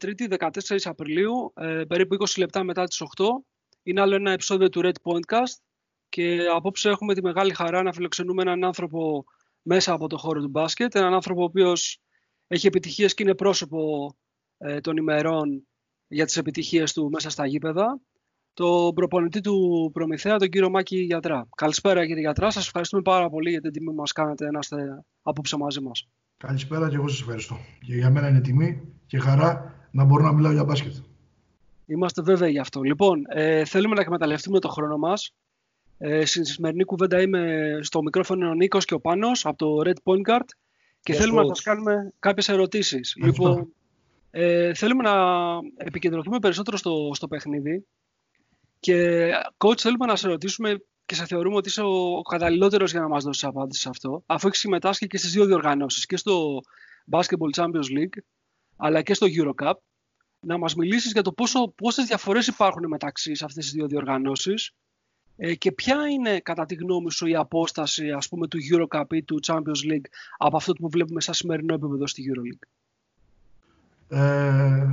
Μεγάλη Τρίτη, 14 Απριλίου, ε, περίπου 20 λεπτά μετά τις 8. Είναι άλλο ένα επεισόδιο του Red Pointcast και απόψε έχουμε τη μεγάλη χαρά να φιλοξενούμε έναν άνθρωπο μέσα από το χώρο του μπάσκετ, έναν άνθρωπο ο οποίος έχει επιτυχίες και είναι πρόσωπο ε, των ημερών για τις επιτυχίες του μέσα στα γήπεδα, τον προπονητή του Προμηθέα, τον κύριο Μάκη Γιατρά. Καλησπέρα κύριε Γιατρά, σας ευχαριστούμε πάρα πολύ για την τιμή που μας κάνατε να είστε απόψε μαζί μας. Καλησπέρα και εγώ σας ευχαριστώ. Και για μένα είναι τιμή και χαρά να μπορώ να μιλάω για μπάσκετ. Είμαστε βέβαιοι γι' αυτό. Λοιπόν, ε, θέλουμε να εκμεταλλευτούμε το χρόνο μας. Ε, στη σημερινή κουβέντα είμαι στο μικρόφωνο ο Νίκος και ο Πάνος από το Red Point Guard και θέλουμε να σας κάνουμε κάποιες ερωτήσεις. Λοιπόν, ε, θέλουμε να επικεντρωθούμε περισσότερο στο, στο παιχνίδι και coach θέλουμε να σε ρωτήσουμε και σε θεωρούμε ότι είσαι ο καταλληλότερος για να μας δώσεις απάντηση σε αυτό, αφού έχεις συμμετάσχει και στις δύο διοργανώσεις, και στο Basketball Champions League, αλλά και στο Eurocup, να μας μιλήσεις για το πόσες διαφορές υπάρχουν μεταξύ σε αυτές τις δύο διοργανώσεις ε, και ποια είναι, κατά τη γνώμη σου, η απόσταση ας πούμε, του Eurocup ή του Champions League από αυτό που βλέπουμε σαν σημερινό επίπεδο στη EuroLeague; Ε,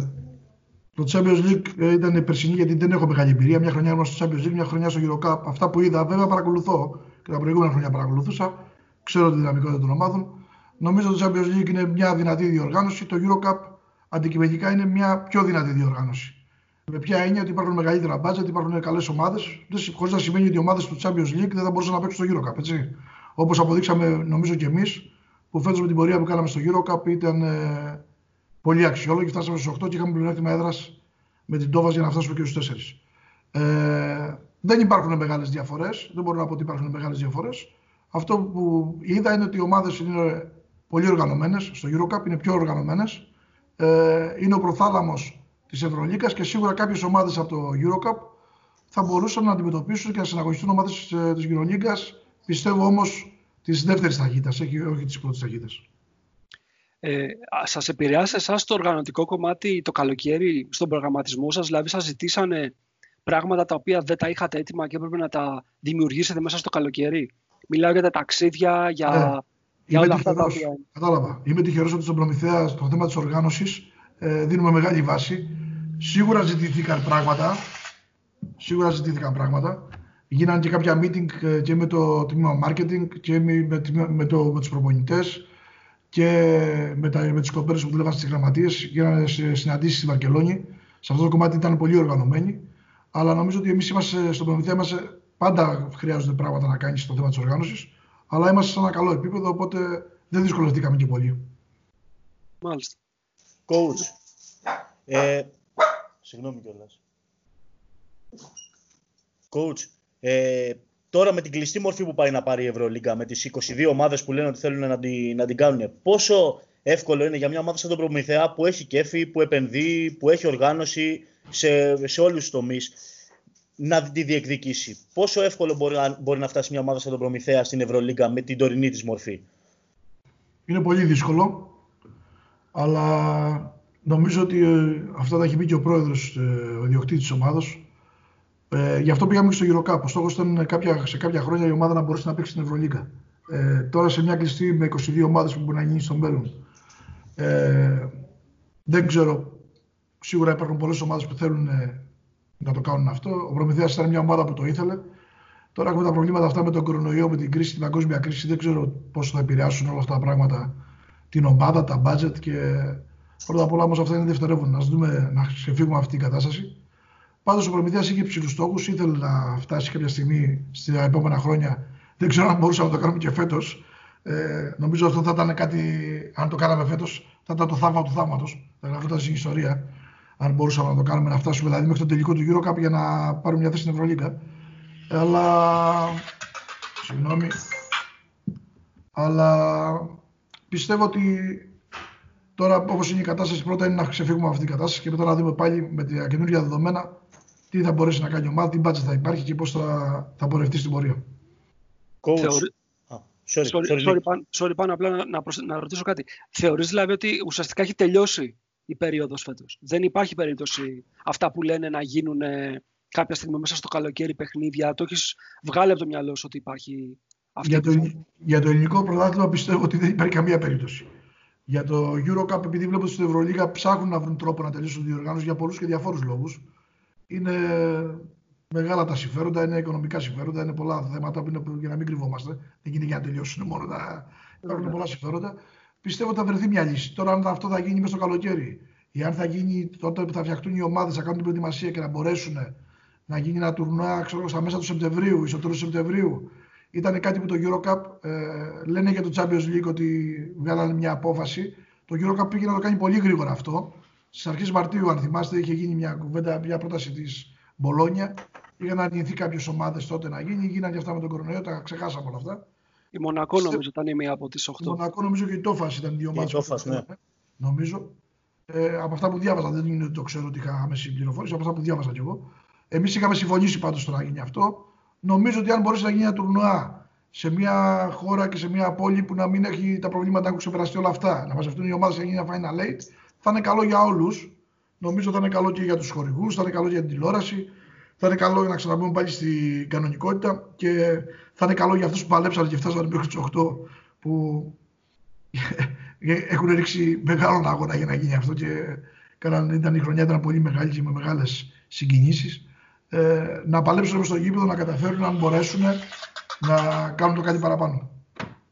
το Champions League ε, ήταν περσινή γιατί δεν έχω μεγάλη εμπειρία. Μια χρονιά ήμουν στο Champions League, μια χρονιά στο Eurocup. Αυτά που είδα, βέβαια παρακολουθώ και τα προηγούμενα χρόνια παρακολουθούσα. Ξέρω τη δυναμικότητα των ομάδων. Νομίζω ότι το Champions League είναι μια δυνατή διοργάνωση. Το Eurocup αντικειμενικά είναι μια πιο δυνατή διοργάνωση. Με ποια έννοια ότι υπάρχουν μεγαλύτερα budget, υπάρχουν καλές ομάδες, χωρίς να σημαίνει ότι οι ομάδες του Champions League δεν θα μπορούσαν να παίξουν στο Eurocup. Όπως αποδείξαμε, νομίζω και εμείς, που φέτος με την πορεία που κάναμε στο Eurocup ήταν ε, πολύ αξιόλογοι. Φτάσαμε στους 8 και είχαμε πλεονέκτημα έδρας με την Τόβα για να φτάσουμε και στους 4. Ε, δεν υπάρχουν μεγάλες διαφορές. Δεν μπορώ να πω ότι υπάρχουν μεγάλες διαφορές. Αυτό που είδα είναι ότι οι ομάδες είναι πολύ οργανωμένες. Στο Eurocup είναι πιο οργανωμένες. Ε, είναι ο προθάλαμος της Ευρωλίκας και σίγουρα κάποιες ομάδες από το Eurocup θα μπορούσαν να αντιμετωπίσουν και να συναγωνιστούν ομάδες της Ευρωλίγκα. Πιστεύω όμως της δεύτερης ταχύτητα, όχι της πρώτης ταχύτητα. Ε, σας επηρεάσει εσάς το οργανωτικό κομμάτι το καλοκαίρι στον προγραμματισμό σας, δηλαδή σας ζητήσανε πράγματα τα οποία δεν τα είχατε έτοιμα και έπρεπε να τα δημιουργήσετε μέσα στο καλοκαίρι; Μιλάω για τα ταξίδια, για, ναι. Για όλα αυτά τα οποία... Κατάλαβα. Είμαι τυχερός ότι στον Προμηθέα στο θέμα της οργάνωσης ε, δίνουμε μεγάλη βάση. Σίγουρα ζητήθηκαν πράγματα. Σίγουρα ζητήθηκαν πράγματα. Γίνανε και κάποια meeting ε, και με το τμήμα marketing και με, με, με, το, με τους προπονητές και με, τα, με τις κοπέλες που δουλεύαν στις γραμματείες γίνανε συναντήσεις στη Βαρκελόνη. Σε αυτό το κομμάτι ήταν πολύ οργανωμένοι. Αλλά νομίζω ότι εμείς είμαστε στον προμηθεία μας πάντα χρειάζονται πράγματα να κάνεις στο θέμα της οργάνωσης. Αλλά είμαστε σε ένα καλό επίπεδο, οπότε δεν δυσκολευτήκαμε και πολύ. Μάλιστα. Coach. Ε, συγγνώμη κιόλας. Coach, ε, Τώρα με την κλειστή μορφή που πάει να πάρει η Ευρωλίγκα, με τις 22 ομάδες που λένε ότι θέλουν να την, να την κάνουν, πόσο εύκολο είναι για μια ομάδα σαν τον Προμηθέα που έχει κέφι, που επενδύει, που έχει οργάνωση σε, σε όλους τους τομείς; Να τη διεκδικήσει. Πόσο εύκολο μπορεί, μπορεί να φτάσει μια ομάδα σαν τον Προμηθέα στην Ευρωλίγκα με την τωρινή της μορφή; Είναι πολύ δύσκολο, αλλά νομίζω ότι ε, αυτά τα έχει πει και ο πρόεδρος, ε, ο ιδιοκτήτης της ομάδας, ε, γι' αυτό πήγαμε και στο Eurocup. Ο στόχος ήταν κάποια, σε κάποια χρόνια η ομάδα να μπορέσει να παίξει στην Ευρωλίγα. Ε, τώρα σε μια κλειστή με 22 ομάδες που μπορεί να γίνει στο μέλλον. Ε, δεν ξέρω. Σίγουρα υπάρχουν πολλές ομάδες που θέλουν ε, να το κάνουν αυτό. Ο Προμηθέας ήταν μια ομάδα που το ήθελε. Τώρα έχουμε τα προβλήματα αυτά με τον κορονοϊό, με την κρίση, την παγκόσμια κρίση. Δεν ξέρω πώς θα επηρεάσουν όλα αυτά τα πράγματα την ομάδα, τα budget και πρώτα απ' όλα όμως αυτά είναι δευτερεύοντα. Να δούμε να ξεφύγουμε αυτή την κατάσταση. Πάντως ο Προμηθέας είχε ψηλούς στόχους, ήθελε να φτάσει κάποια στιγμή στα επόμενα χρόνια. Δεν ξέρω αν μπορούσαμε να το κάνουμε και φέτος. Ε, νομίζω αυτό θα ήταν κάτι, αν το κάναμε φέτος, θα ήταν το θαύμα του θαύματος. Θα γραφόταν στην ιστορία. Αν μπορούσαμε να το κάνουμε, να φτάσουμε δηλαδή μέχρι το τελικό του Eurocup για να πάρουμε μια θέση στην Ευρωλίγκα. Αλλά. Συγγνώμη. Αλλά πιστεύω ότι τώρα όπως είναι η κατάσταση, πρώτα είναι να ξεφύγουμε από αυτή την κατάσταση και μετά να δούμε πάλι με τα καινούργια δεδομένα τι θα μπορέσει να κάνει η ομάδα, τι μπάτζε θα υπάρχει και πώς θα, θα πορευτεί στην πορεία. Coach. Θεωρεί... sorry, sorry, sorry, sorry, sorry, πάνω απλά να, να, να ρωτήσω κάτι. Θεωρείς δηλαδή ότι ουσιαστικά έχει τελειώσει η περίοδος φέτος. Δεν υπάρχει περίπτωση αυτά που λένε να γίνουν κάποια στιγμή μέσα στο καλοκαίρι παιχνίδια. Το έχεις βγάλει από το μυαλό σου ότι υπάρχει αυτή για το, για το ελληνικό πρωτάθλημα πιστεύω ότι δεν υπάρχει καμία περίπτωση. Για το Eurocup, επειδή βλέπω στην Ευρωλίγα ψάχνουν να βρουν τρόπο να τελειώσουν τη διοργάνωση για πολλούς και διαφόρους λόγους. Είναι μεγάλα τα συμφέροντα, είναι οικονομικά συμφέροντα, είναι πολλά θέματα που είναι για να μην κρυβόμαστε. Δεν γίνεται για να τελειώσουν μόνο τα. Υπάρχουν πολλά συμφέροντα. Πιστεύω ότι θα βρεθεί μια λύση. Τώρα, αν αυτό θα γίνει μέσα στο καλοκαίρι ή αν θα γίνει τότε που θα φτιαχτούν οι ομάδες, θα κάνουν την προετοιμασία και να μπορέσουν να γίνει ένα τουρνουά ξέρω, στα μέσα του Σεπτεμβρίου ή στο τέλος του Σεπτεμβρίου. Ήταν κάτι που το Eurocup ε, λένε για το Champions League ότι βγάλανε μια απόφαση. Το Eurocup πήγε να το κάνει πολύ γρήγορα αυτό. Στις αρχές Μαρτίου, αν θυμάστε, είχε γίνει μια κουβέντα, μια πρόταση της Μπολόνια. Είχαν αρνηθεί κάποιε ομάδες τότε να γίνει. Γίνανε και αυτά με τον κορονοϊό, τα ξεχάσαμε όλα αυτά. Η Μονακό νομίζω ήταν η μία από τις 8. Η Μονακό νομίζω και η Τόφας ήταν δύο ομάδε. Ναι. Νομίζω. Ε, από αυτά που διάβαζα, δεν είναι ότι το ξέρω ότι είχα άμεση πληροφόρηση, από αυτά που διάβαζα κι εγώ. Εμείς είχαμε συμφωνήσει πάντως το να γίνει αυτό. Νομίζω ότι αν μπορέσει να γίνει ένα τουρνουά σε μια χώρα και σε μια πόλη που να μην έχει τα προβλήματα να έχουν ξεπεραστεί όλα αυτά, να μαζευτούν οι ομάδες να γίνει ένα final eight, θα είναι καλό για όλους. Νομίζω θα είναι καλό και για τους χορηγούς, θα είναι καλό για την τηλεόραση, θα είναι καλό για να ξαναμπούμε πάλι στην κανονικότητα και θα είναι καλό για αυτούς που παλέψαν και φτάσανε μέχρι τι 8 που έχουν ρίξει μεγάλο αγώνα για να γίνει αυτό και ήταν η χρονιά ήταν πολύ μεγάλη και με μεγάλες συγκινήσεις. Ε, να παλέψουν στο γήπεδο, να καταφέρουν αν μπορέσουν να κάνουν το κάτι παραπάνω.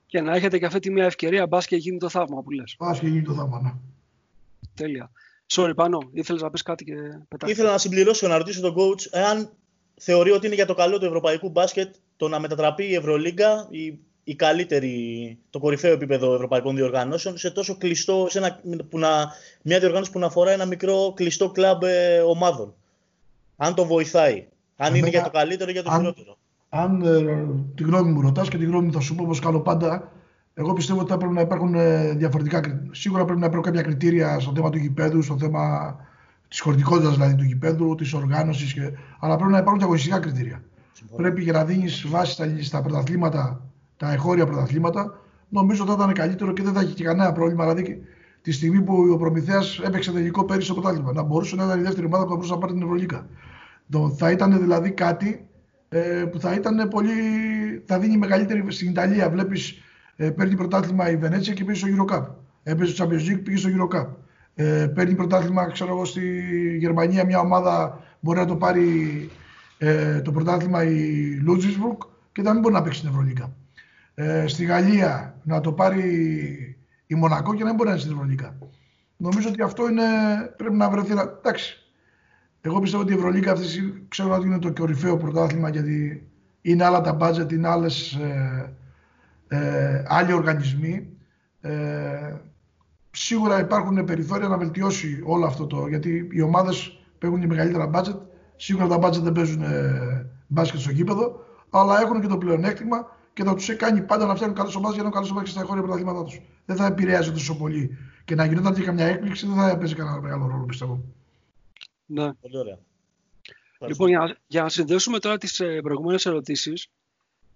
Και να έχετε και αυτή τη μια ευκαιρία, μπας και γίνει το θαύμα που λες. Μπας και γίνει το θαύμα, ναι. Τέλεια. Sorry, πάνω. Ήθελες να πεις κάτι και πετάξτε. Ήθελα να συμπληρώσω να ρωτήσω τον coach εάν θεωρεί ότι είναι για το καλό του ευρωπαϊκού μπάσκετ το να μετατραπεί η Ευρωλίγκα, η, η καλύτερη, το κορυφαίο επίπεδο ευρωπαϊκών διοργανώσεων, σε τόσο κλειστό, σε ένα, που να, μια διοργάνωση που να αφορά ένα μικρό κλειστό κλαμπ ε, ομάδων. Αν το βοηθάει. Αν είναι για το καλύτερο ή για το αν, χειρότερο. Αν ε, τη γνώμη μου ρωτάς και τη γνώμη μου θα σου πω όπως κάνω πάντα, εγώ πιστεύω ότι θα πρέπει να υπάρχουν ε, διαφορετικά Σίγουρα πρέπει να υπάρχουν κάποια κριτήρια στο θέμα του γηπέδου, στο θέμα της χωρητικότητας δηλαδή του γηπέδου, της οργάνωσης. Και... Αλλά πρέπει να υπάρχουν και αγωνιστικά κριτήρια. Συμφωνώ. Πρέπει για να δίνεις βάση στα, στα πρωταθλήματα, τα εγχώρια πρωταθλήματα, νομίζω ότι θα ήταν καλύτερο και δεν θα έχει και κανένα πρόβλημα. Δηλαδή, τη στιγμή που ο Προμηθέας έπαιξε τελικό πέρυσι στο πρωτάθλημα, να μπορούσε να ήταν η δεύτερη ομάδα που θα μπορούσε να πάρει την Ευρωλίκα. Θα ήταν δηλαδή κάτι ε, που θα ήταν πολύ. θα δίνει μεγαλύτερη. Στην Ιταλία βλέπεις ε, παίρνει πρωτάθλημα η Βενέτσια και πήγε στο Eurocup. Έπαιζε στο Champions League, πήγε στο Eurocup. Ε, παίρνει πρωτάθλημα, ξέρω εγώ, στη Γερμανία μια ομάδα μπορεί να το πάρει ε, το πρωτάθλημα η Λούτζισμπουργκ και να μην μπορεί να παίξει στην Ευρωλίκα. Ε, στη Γαλλία να το πάρει η Μονακό και να μην μπορεί να είναι στην Ευρωλίκα. Νομίζω ότι αυτό είναι, πρέπει να βρεθεί. Εντάξει. Εγώ πιστεύω ότι η Ευρωλίκα αυτή ξέρω ότι είναι το κορυφαίο πρωτάθλημα γιατί είναι άλλα τα budget, είναι άλλες, ε, ε, άλλοι οργανισμοί. Ε, σίγουρα υπάρχουν περιθώρια να βελτιώσει όλο αυτό το. Γιατί οι ομάδες παίρνουν μεγαλύτερα budget. Σίγουρα τα budget δεν παίζουν ε, μπάσκετ στο γήπεδο, αλλά έχουν και το πλεονέκτημα και θα τους κάνει πάντα να φτιάχνουν καλέ ομάδε για να κάνουν καλέ ομάδε στα χώρια πρωταθλήματά τους. Δεν θα επηρεάζει τόσο πολύ. Και να γινόταν και καμιά έκπληξη δεν θα έπαιζε κανένα μεγάλο ρόλο, πιστεύω. Ναι. Πολύ ωραία. Λοιπόν, για, για να συνδέσουμε τώρα τις ε, προηγούμενες ερωτήσεις,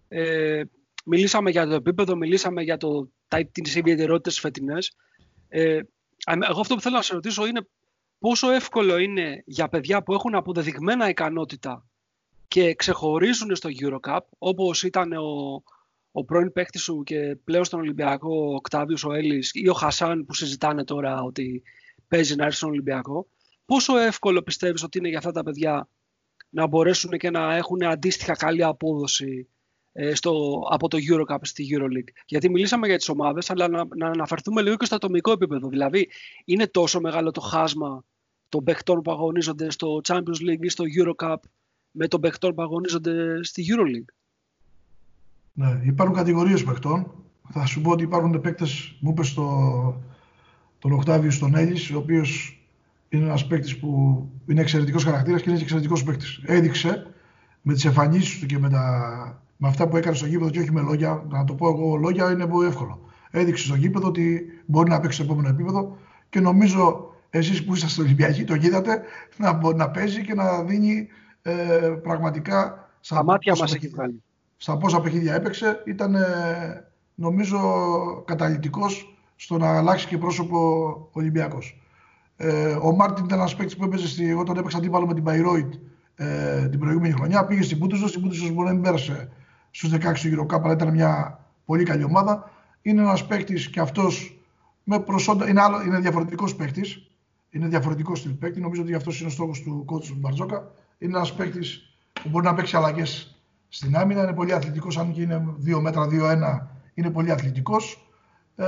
ε, μιλήσαμε για το επίπεδο, μιλήσαμε για το, τις ιδιαιτερότητες φετινές. Ε, εγώ αυτό που θέλω να σε ρωτήσω είναι πόσο εύκολο είναι για παιδιά που έχουν αποδεδειγμένα ικανότητα και ξεχωρίζουν στο Eurocup, όπως ήταν ο, ο πρώην παίκτης σου και πλέον στον Ολυμπιακό, ο Οκτάβιος, ο Έλλης ή ο Χασάν που συζητάνε τώρα ότι παίζει να έρθει στον Ολυμπιακό. Πόσο εύκολο πιστεύεις ότι είναι για αυτά τα παιδιά να μπορέσουν και να έχουν αντίστοιχα καλή απόδοση ε, στο, από το Eurocup στη EuroLeague. Γιατί μιλήσαμε για τις ομάδες, αλλά να, να αναφερθούμε λίγο και στο ατομικό επίπεδο. Δηλαδή, είναι τόσο μεγάλο το χάσμα των παιχτών που αγωνίζονται στο Champions League ή στο Eurocup με των παιχτών που αγωνίζονται στη EuroLeague; Ναι, υπάρχουν κατηγορίες παιχτών. Θα σου πω ότι υπάρχουν παίκτες, μου είπες στο, τον Οκτάβιο στον Έλλης, ο οποίος είναι ένας παίκτης που είναι εξαιρετικός χαρακτήρας και είναι εξαιρετικός παίκτης. Έδειξε με τις εμφανίσεις του και με τα με αυτά που έκανε στο γήπεδο και όχι με λόγια. Να το πω εγώ, λόγια είναι πολύ εύκολο. Έδειξε στο γήπεδο ότι μπορεί να παίξει στο επόμενο επίπεδο και νομίζω εσείς που είσαστε Ολυμπιακοί το είδατε να, να παίζει και να δίνει ε, πραγματικά. Στα μάτια μας έχει βγάλει. Στα πόσα παιχνίδια έπαιξε, ήταν ε, νομίζω καταλητικός στο να αλλάξει και πρόσωπο Ολυμπιακός. Ε, ο Μάρτιν ήταν ένας παίκτης που έπαιζε στη, εγώ τον έπαιξα αντίπαλο με την Παϊρόιτ ε, την προηγούμενη χρονιά. Πήγε στην Πούτουζο, στην Πούτουζος μπορεί να μην πέρασε στους 16 του Eurocup, αλλά ήταν μια πολύ καλή ομάδα. Είναι ένας παίκτης και αυτός με προσόντα. Είναι, άλλο, είναι διαφορετικός παίκτης. Είναι διαφορετικός στυλ παίκτη. Νομίζω ότι αυτός είναι ο στόχος του κότσου του Μπαρτζόκα. Είναι ένας παίκτης που μπορεί να παίξει αλλαγές στην άμυνα. Είναι πολύ αθλητικός, αν και είναι 2 μέτρα 2-1, είναι πολύ αθλητικός. Ε,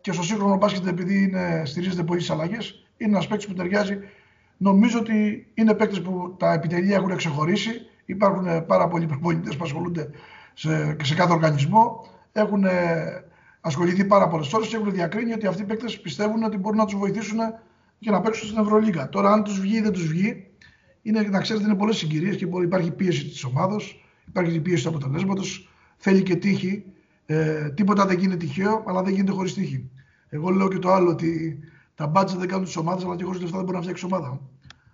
και στο σύγχρονο μπάσκετ, επειδή είναι, στηρίζεται πολύ στις αλλαγές, είναι ένας παίκτης που ταιριάζει. Νομίζω ότι είναι παίκτε που τα επιτελεία έχουν ξεχωρίσει. Υπάρχουν πάρα πολλοί προπονητές που ασχολούνται σε, σε κάθε οργανισμό. Έχουν ασχοληθεί πάρα πολλές ώρε και έχουν διακρίνει ότι αυτοί οι παίκτες πιστεύουν ότι μπορούν να τους βοηθήσουν για να παίξουν στην Ευρωλίγα. Τώρα, αν τους βγει ή δεν τους βγει, είναι να ξέρετε είναι πολλές συγκυρίες και υπάρχει πίεση της ομάδα, υπάρχει πίεση του αποτελέσματος, θέλει και τύχη. Ε, τίποτα δεν γίνεται τυχαίο, αλλά δεν γίνεται χωρίς τύχη. Εγώ λέω και το άλλο ότι τα μπάτζα δεν κάνουν τις ομάδες, αλλά και χωρίς λεφτά δεν μπορεί να φτιάξει ομάδα.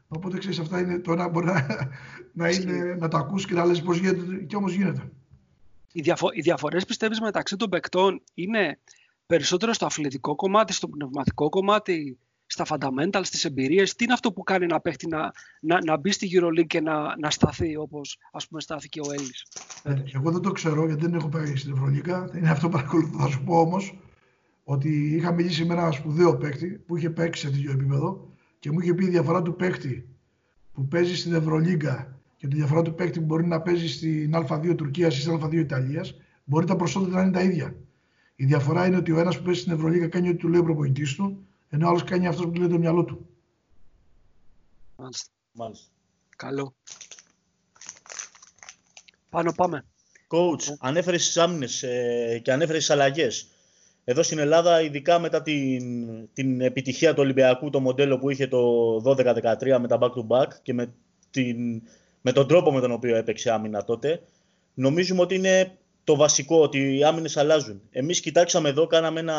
Οπότε ξέρεις, αυτά είναι το ένα μπορεί να, να, είναι, να τα ακούσει και να λες πώς γίνεται, και όμως γίνεται. Οι, διαφο- οι διαφορές πιστεύεις μεταξύ των παικτών είναι περισσότερο στο αθλητικό κομμάτι, στο πνευματικό κομμάτι, στα fundamentals, στις εμπειρίες; Τι είναι αυτό που κάνει ένα παίχτη να, να, να μπει στη EuroLeague και να, να σταθεί όπως ας πούμε στάθηκε ο Έλλης; Ε, εγώ δεν το ξέρω γιατί δεν έχω πάει στην Ευρωλίγα. Είναι αυτό που παρακολουθώ. Θα σου πω όμως ότι είχα μιλήσει με ένα σπουδαίο παίκτη που είχε παίξει σε τέτοιο επίπεδο και μου είχε πει η διαφορά του παίκτη που παίζει στην Ευρωλίγκα και τη διαφορά του παίκτη που μπορεί να παίζει στην Α2 Τουρκίας ή στην Α2 Ιταλίας, μπορεί τα προσόντα να είναι τα ίδια. Η διαφορά είναι ότι ο ένας που παίζει στην Ευρωλίγα κάνει ό,τι του λέει ο προπονητής του, ενώ ο άλλος κάνει αυτό που του λέει το μυαλό του. Μάλιστα. Μάλιστα. Καλό. Πάνω πάμε. Coach, ανέφερες τις άμυνες ε, και ανέφερες τις αλλαγές. Εδώ στην Ελλάδα, ειδικά μετά την, την επιτυχία του Ολυμπιακού, το μοντέλο που είχε το 12-13 με τα back-to-back και με την με τον τρόπο με τον οποίο έπαιξε άμυνα τότε, νομίζουμε ότι είναι το βασικό, ότι οι άμυνες αλλάζουν. Εμείς κοιτάξαμε εδώ, κάναμε ένα,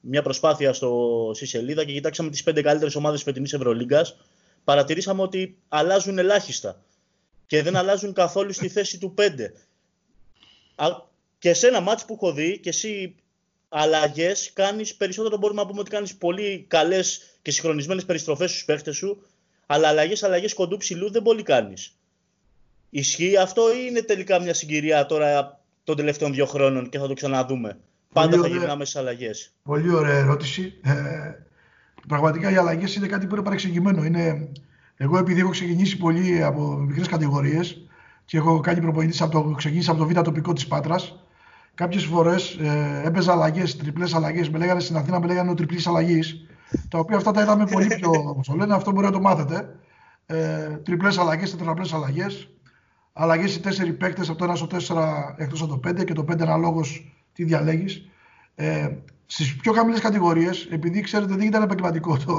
μια προσπάθεια στο, στη σελίδα και κοιτάξαμε τις πέντε καλύτερες ομάδες φετινής Ευρωλίγκας. Παρατηρήσαμε ότι αλλάζουν ελάχιστα και δεν αλλάζουν καθόλου στη θέση του 5. Και σε ένα μάτς που έχω δει και εσύ αλλαγές κάνεις περισσότερο μπορούμε να πούμε ότι κάνεις πολύ καλές και συγχρονισμένες περιστροφές στους παίχτες σου αλλά αλλαγές αλλαγές κοντού ψηλού δεν πολύ κάνεις. Ισχύει αυτό ή είναι τελικά μια συγκυρία τώρα των τελευταίων δύο χρόνων και θα το ξαναδούμε. Πάντα θα γυρνάμε στις αλλαγές. Πολύ ωραία ερώτηση. Ε, πραγματικά οι αλλαγές είναι κάτι που είναι παρεξηγημένο. Είναι, εγώ επειδή έχω ξεκινήσει πολύ από μικρές κατηγορίες και έχω κάνει προπονητής από το, ξεκίνησα από το β' τοπικό της Πάτρας. Κάποιες φορές ε, έπαιζα αλλαγές, τριπλές αλλαγές. Με λέγανε στην Αθήνα, με λέγανε ο τριπλής αλλαγής τα οποία αυτά τα είδαμε πολύ πιο, όπως το λένε, αυτό μπορεί να το μάθετε. Ε, τριπλές αλλαγές, τετραπλές αλλαγές. Αλλαγές οι τέσσερι παίκτες από το 1 στο 4 εκτός από το 5 και το 5 αναλόγως τι διαλέγεις. Ε, στις πιο χαμηλές κατηγορίες, επειδή ξέρετε δεν ήταν επαγγελματικό το,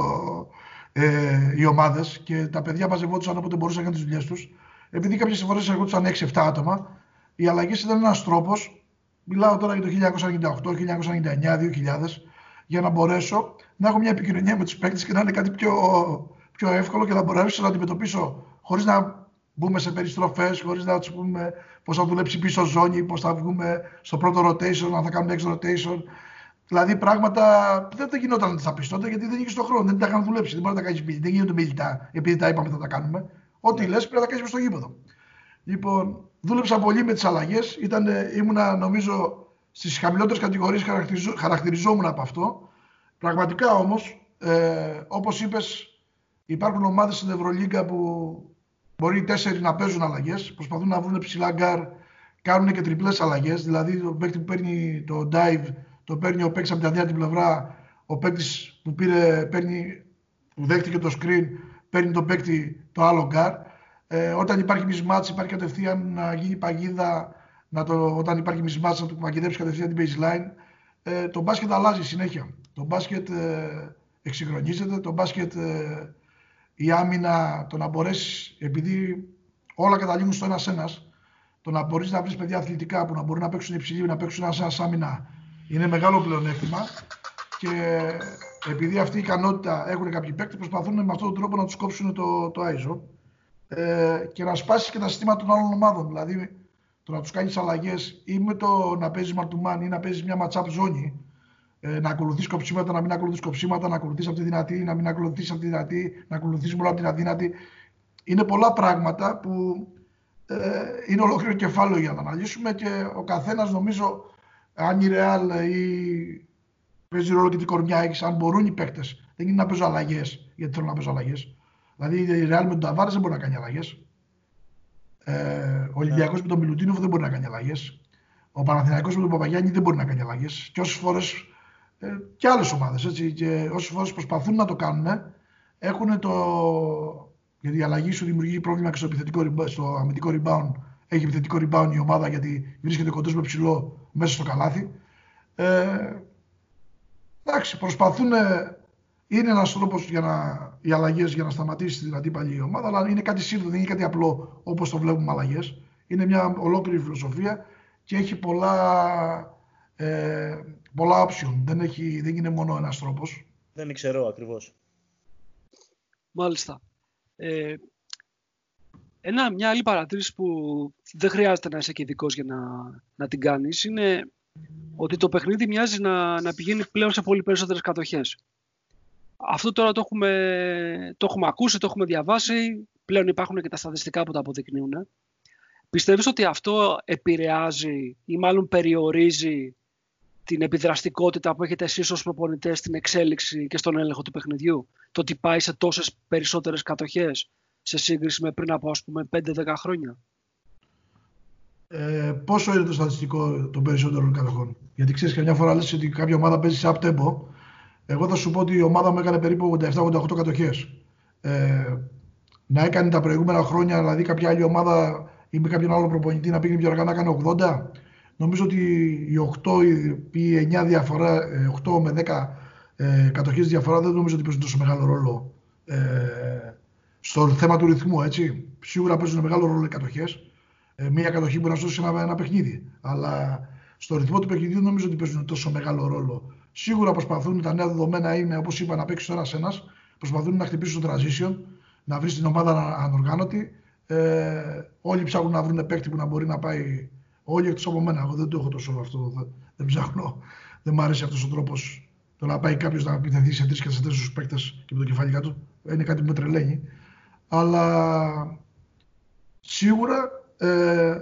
ε, οι ομάδες και τα παιδιά μαζευόντουσαν όποτε μπορούσαν να κάνουν τις δουλειές τους, επειδή κάποιες φορές εργόντουσαν 6-7 άτομα, οι αλλαγές ήταν ένας τρόπος, μιλάω τώρα για το 1998, 1999, 2000, για να μπορέσω να έχω μια επικοινωνία με τους παίκτες και να είναι κάτι πιο, πιο εύκολο και να μπορέσω να αντιμετωπίσω χωρίς να μπούμε σε περιστροφές, χωρίς να τους πούμε πώς θα δουλέψει πίσω ζώνη, πώς θα βγούμε στο πρώτο rotation, αν θα κάνουμε next rotation. Δηλαδή πράγματα δεν τα γινόταν θα πει τότε γιατί δεν είχε τον χρόνο, δεν τα είχαν δουλέψει. Δεν μπορεί να τα κάνεις δεν γίνονται μιλητά επειδή τα είπαμε θα τα κάνουμε. Ό,τι ναι. λες πρέπει να τα κάνεις στο γήπεδο. Λοιπόν, δούλεψα πολύ με τις αλλαγές. Ήμουνα νομίζω στις χαμηλότερες κατηγορίες χαρακτηριζόμουν από αυτό. Πραγματικά όμως, ε, όπως είπες, υπάρχουν ομάδες στην Ευρωλίγκα που μπορεί οι τέσσερις να παίζουν αλλαγές, προσπαθούν να βρουν ψηλά γκαρντ, κάνουν και τριπλές αλλαγές. Δηλαδή, το παίκτη που παίρνει το dive, το παίρνει ο παίκτης από την αντίθετη πλευρά, ο παίκτης που, πήρε, παίρνει, που δέχτηκε το screen, παίρνει το παίκτη το άλλο γκαρντ. Ε, όταν υπάρχει mismatch, υπάρχει κατευθείαν να γίνει παγίδα, να το, όταν υπάρχει mismatch, να το παγιδέψει κατευθείαν την baseline. Ε, το μπάσκετ αλλάζει συνέχεια. Το μπάσκετ ε, εξυγχρονίζεται, το μπάσκετ ε, η άμυνα, το να μπορέσεις, επειδή όλα καταλήγουν στο ένα-ένα, το να μπορείς να βρεις παιδιά αθλητικά που να μπορούν να παίξουν υψηλή, να παίξουν ένα άμυνα, είναι μεγάλο πλεονέκτημα. Και επειδή αυτή η ικανότητα έχουν κάποιοι παίκτες, προσπαθούν με αυτόν τον τρόπο να τους κόψουν το, το ISO ε, και να σπάσεις και τα συστήματα των άλλων ομάδων. Δηλαδή, το να τους κάνεις αλλαγές ή με το να παίζεις μαρτουμάν ή να παίζεις μια ματσάπ ζώνη, ε, να ακολουθείς κοψίματα, να μην ακολουθείς κοψίματα, να ακολουθείς από τη δυνατή, να μην ακολουθείς από τη δυνατή, να ακολουθείς μόνο από την αδύνατη. Είναι πολλά πράγματα που ε, είναι ολόκληρο κεφάλαιο για να αναλύσουμε και ο καθένας νομίζω, αν η Real ή Παίζει ρόλο και τι κορμιά έχεις, αν μπορούν οι παίκτες. Δεν είναι να παίζω αλλαγές, γιατί θέλω να παίζω αλλαγές. Δηλαδή η Real με τον Ταβάρες δεν μπορεί να κάνει αλλαγές. Ε, ο Ολυμπιακός με τον Μιλουτίνοφ δεν μπορεί να κάνει αλλαγές. Ο Παναθηναϊκός με τον Παπαγιάννη δεν μπορεί να κάνει αλλαγές. Και όσες φορές. Ε, και άλλες ομάδες. Και όσες φορές προσπαθούν να το κάνουν, έχουν το. Γιατί η αλλαγή σου δημιουργεί πρόβλημα και στο, επιθετικό, στο αμυντικό rebound. Έχει επιθετικό rebound η ομάδα γιατί βρίσκεται κοντός με ψηλό μέσα στο καλάθι. Ε, εντάξει, προσπαθούν. Είναι ένας τρόπος για να, οι αλλαγές για να σταματήσει την αντίπαλη ομάδα, αλλά είναι κάτι σύνθετο, δεν είναι κάτι απλό όπως το βλέπουμε αλλαγές. Είναι μια ολόκληρη φιλοσοφία και έχει πολλά, ε, πολλά option. Δεν, έχει, δεν είναι μόνο ένας τρόπος. Δεν ξέρω ακριβώς. Μάλιστα. Ε, ένα, μια άλλη παρατήρηση που δεν χρειάζεται να είσαι και ειδικός για να, να την κάνεις είναι ότι το παιχνίδι μοιάζει να, να πηγαίνει πλέον σε πολύ περισσότερες κατοχές. Αυτό τώρα το έχουμε, το έχουμε ακούσει, το έχουμε διαβάσει, πλέον υπάρχουν και τα στατιστικά που τα αποδεικνύουν. Πιστεύεις ότι αυτό επηρεάζει ή μάλλον περιορίζει την επιδραστικότητα που έχετε εσείς ως προπονητές στην εξέλιξη και στον έλεγχο του παιχνιδιού; Το ότι πάει σε τόσες περισσότερες κατοχές σε σύγκριση με πριν από ας πούμε 5-10 χρόνια; Ε, πόσο είναι το στατιστικό των περισσότερων κατοχών; Γιατί ξέρεις καμιά φορά λες ότι κάποια ομάδα παίζει σε up tempo. Εγώ θα σου πω ότι η ομάδα μου έκανε περίπου 87-88 κατοχές. Ε, να έκανε τα προηγούμενα χρόνια, δηλαδή κάποια άλλη ομάδα ή με κάποιον άλλο προπονητή να πήγαινε πιο αργά να κάνει 80. Νομίζω ότι οι 8 ή οι 9 διαφορά, 8 ε, με 10 ε, κατοχές διαφορά δεν νομίζω ότι παίζουν τόσο μεγάλο ρόλο ε, στο θέμα του ρυθμού. Έτσι. Σίγουρα παίζουν μεγάλο ρόλο οι κατοχές. Ε, μία κατοχή μπορεί να σώσει ένα, ένα παιχνίδι. Αλλά στο ρυθμό του παιχνιδιού νομίζω ότι παίζουν τόσο μεγάλο ρόλο. Σίγουρα προσπαθούν τα νέα δεδομένα είναι, όπως είπα, να παίξεις τώρα ένας. Προσπαθούν να χτυπήσουν το transition, να βρεις την ομάδα ανοργάνωτη. Ε, όλοι ψάχνουν να βρουν παίκτη που να μπορεί να πάει. Όλοι εκτός από μένα. Εγώ δεν το έχω τόσο αυτό. Δεν, δεν ψάχνω. Δεν μου αρέσει αυτός ο τρόπος το να πάει κάποιος να επιθεθεί σε τρεις και σε τέσσερις παίκτες και με το κεφάλι κάτω. Είναι κάτι που με τρελαίνει. Αλλά σίγουρα ε,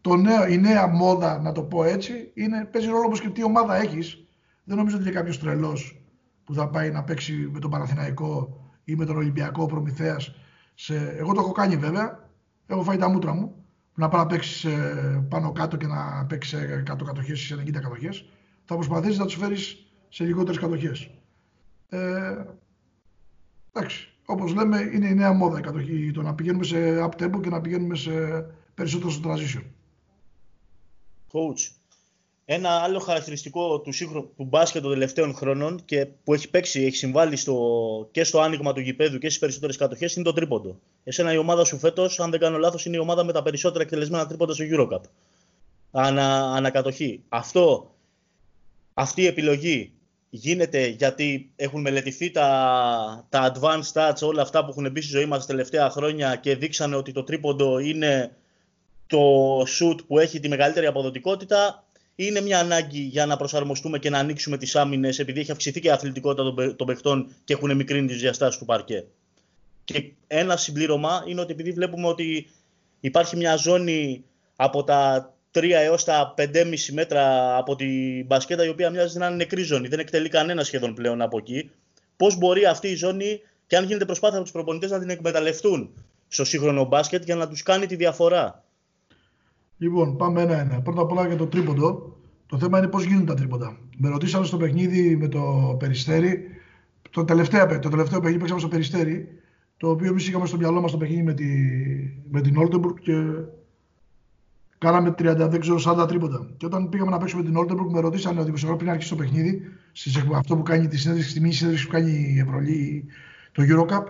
το νέο, η νέα μόδα, να το πω έτσι, είναι, παίζει ρόλο όπως και τι ομάδα έχεις. Δεν νομίζω ότι είναι κάποιος τρελός που θα πάει να παίξει με τον Παναθηναϊκό ή με τον Ολυμπιακό Προμηθέας. Σε... Εγώ το έχω κάνει βέβαια. Έχω φάει τα μούτρα μου. Να πάει να παίξεις πάνω κάτω και να παίξεις 100 κατοχές ή σε 90 κατοχές. Θα προσπαθήσεις να τους φέρεις σε λιγότερες κατοχές. Ε, εντάξει όπως λέμε, είναι η νέα μόδα η κατοχή, το να πηγαίνουμε σε up tempo και να πηγαίνουμε σε περισσότερο στο transition. Coach, ένα άλλο χαρακτηριστικό του, σύγχρονου, του μπάσκετ των τελευταίων χρόνων και που έχει παίξει, έχει συμβάλει στο, και στο άνοιγμα του γηπέδου και στις περισσότερες κατοχές είναι το τρίποντο. Εσένα η ομάδα σου φέτος, αν δεν κάνω λάθος, είναι η ομάδα με τα περισσότερα εκτελεσμένα τρίποντα στο Eurocup. Ανα, ανακατοχή. Αυτό, αυτή η επιλογή γίνεται γιατί έχουν μελετηθεί τα, τα advanced stats, όλα αυτά που έχουν μπει στη ζωή μας τα τελευταία χρόνια και δείξανε ότι το τρίποντο είναι το shoot που έχει τη μεγαλύτερη αποδοτικότητα είναι μια ανάγκη για να προσαρμοστούμε και να ανοίξουμε τις άμυνες επειδή έχει αυξηθεί και η αθλητικότητα των παιχτών και έχουν μικρύνει τις διαστάσεις του παρκέ. Και ένα συμπλήρωμα είναι ότι επειδή βλέπουμε ότι υπάρχει μια ζώνη από τα 3 έως τα 5,5 μέτρα από την μπασκέτα η οποία μοιάζει να είναι νεκρή ζώνη. Δεν εκτελεί κανένα σχεδόν πλέον από εκεί. Πώς μπορεί αυτή η ζώνη και αν γίνεται προσπάθεια από τους προπονητές να την εκμεταλλευτούν στο σύγχρονο μπάσκετ για να τους κάνει τη διαφορά; Λοιπόν, πάμε ένα-ένα. Πρώτα απ' όλα για το τρίποντο. Το θέμα είναι πώς γίνονται τα τρίποντα. Με ρωτήσαμε στο παιχνίδι με το Περιστέρι, το τελευταίο, το τελευταίο παιχνίδι παίξαμε στο Περιστέρι, το οποίο εμείς είχαμε στο μυαλό μας το παιχνίδι με, τη, με την Όλτεμπουργκ και Κάναμε 30, δεν ξέρω, 40 τρίποτα. Και όταν πήγαμε να παίξουμε την Oldenburg, με ρωτήσανε ο δημοσιογράφος πριν αρχίσει το παιχνίδι, αυτό που κάνει τη συνέντευξη, τη μήνυ συνέντευξη που κάνει η Ευρωλή, το Eurocup,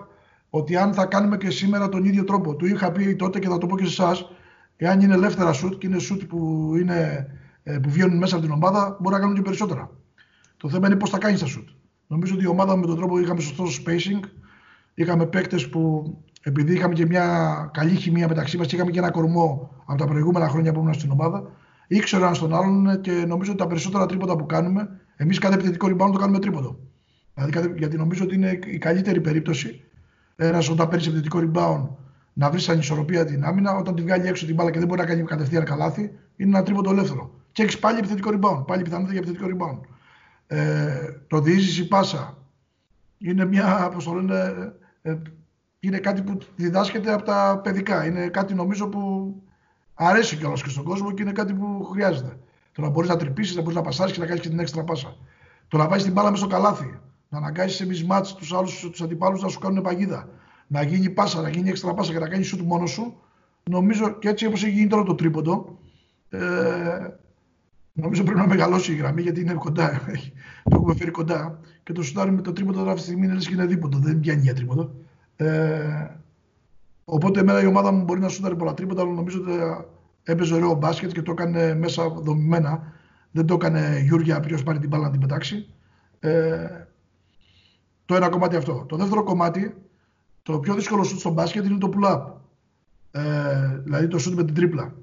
ότι αν θα κάνουμε και σήμερα τον ίδιο τρόπο. Του είχα πει τότε και θα το πω και σε εσάς, εάν είναι ελεύθερα σουτ και είναι σουτ που, είναι, ε, που βγαίνουν μέσα από την ομάδα, μπορεί να κάνουν και περισσότερα. Το θέμα είναι πώς θα κάνεις τα σουτ. Νομίζω ότι η ομάδα με τον τρόπο είχαμε σωστό spacing, είχαμε παίκτες που επειδή είχαμε και μια καλή χημεία μεταξύ μας και είχαμε και ένα κορμό από τα προηγούμενα χρόνια που ήμουν στην ομάδα, ήξερα ένα τον άλλον και νομίζω ότι τα περισσότερα τρίποτα που κάνουμε, εμείς κάθε επιθετικό rebound το κάνουμε τρίποντο. Δηλαδή, γιατί νομίζω ότι είναι η καλύτερη περίπτωση ένας όταν παίρνεις επιθετικό rebound να βρεις ανισορροπία την άμυνα, όταν τη βγάλει έξω την μπάλα και δεν μπορεί να κάνει κατευθείαν καλάθι, είναι ένα τρίποντο ελεύθερο. Και έχεις πάλι επιθετικό rebound, πάλι πιθανότητα για επιθετικό rebound. ε, το διείσδυση πάσα. Είναι μια, πώς το λένε, ε, είναι κάτι που διδάσκεται από τα παιδικά. Είναι κάτι νομίζω που αρέσει κιόλας και στον κόσμο και είναι κάτι που χρειάζεται. Το να μπορείς να τρυπήσεις, να μπορείς να πασάρεις και να κάνεις και την έξτρα πάσα. Το να βάζεις την μπάλα με στο καλάθι. Να αναγκάσεις σε μισμάτ τους άλλους τους αντιπάλους να σου κάνουν παγίδα. Να γίνει πάσα, να γίνει έξτρα πάσα και να κάνει σου του μόνος σου. Νομίζω και έτσι όπως έχει γίνει τώρα το τρίποντο, ε, νομίζω πρέπει να μεγαλώσει η γραμμή γιατί είναι κοντά. το έχουμε φέρει κοντά. Και το σουτάρι με το τρίποντο τώρα αυτή τη στιγμή είναι λες και είναι δίποντο. Δεν πιάνει για τρίποντο. Ε, οπότε εμένα η ομάδα μου μπορεί να σουτάρει πολλά τρίποντα, αλλά νομίζω ότι έπαιζε ωραίο μπάσκετ και το έκανε μέσα δομημένα. Δεν το έκανε Γιούρια ποιο πάρει την μπάλα να την πετάξει. Ε, το ένα κομμάτι αυτό. Το δεύτερο κομμάτι, το πιο δύσκολο σουτ στο μπάσκετ είναι το pull-up. Ε, δηλαδή το σουτ με την τρίπλα.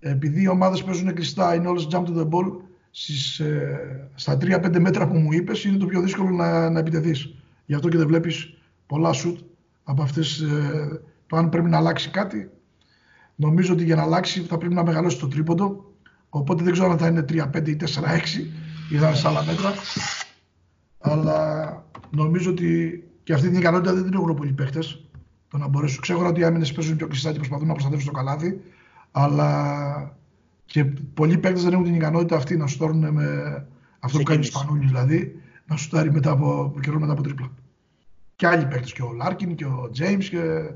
Επειδή οι ομάδες παίζουν κλειστά, είναι όλες jump to the ball, στις, ε, στα 3-5 μέτρα που μου είπες, είναι το πιο δύσκολο να, να επιτεθείς. Γι' αυτό και δεν βλέπεις πολλά σουτ από αυτές. Ε, το αν πρέπει να αλλάξει κάτι, Νομίζω ότι για να αλλάξει θα πρέπει να μεγαλώσει το τρίποντο. Οπότε δεν ξέρω αν θα είναι 3-5 ή 4-6 ή θα είναι σε άλλα μέτρα. Αλλά νομίζω ότι και αυτή την ικανότητα δεν την έχουν πολλοί παίχτε. Το να μπορέσουν. Ξέρω ότι οι άμυνες παίζουν πιο κλειστά και προσπαθούν να προστατεύσουν το καλάθι. Αλλά και πολλοί παίχτε δεν έχουν την ικανότητα αυτή να σου τόρουν με αυτό που κάνει ο Σπανούλης δηλαδή, να σου τάρει μετά από καιρό μετά από τρίπλα. Και άλλοι παίχτε, και ο Λάρκιν και ο Τζέιμς και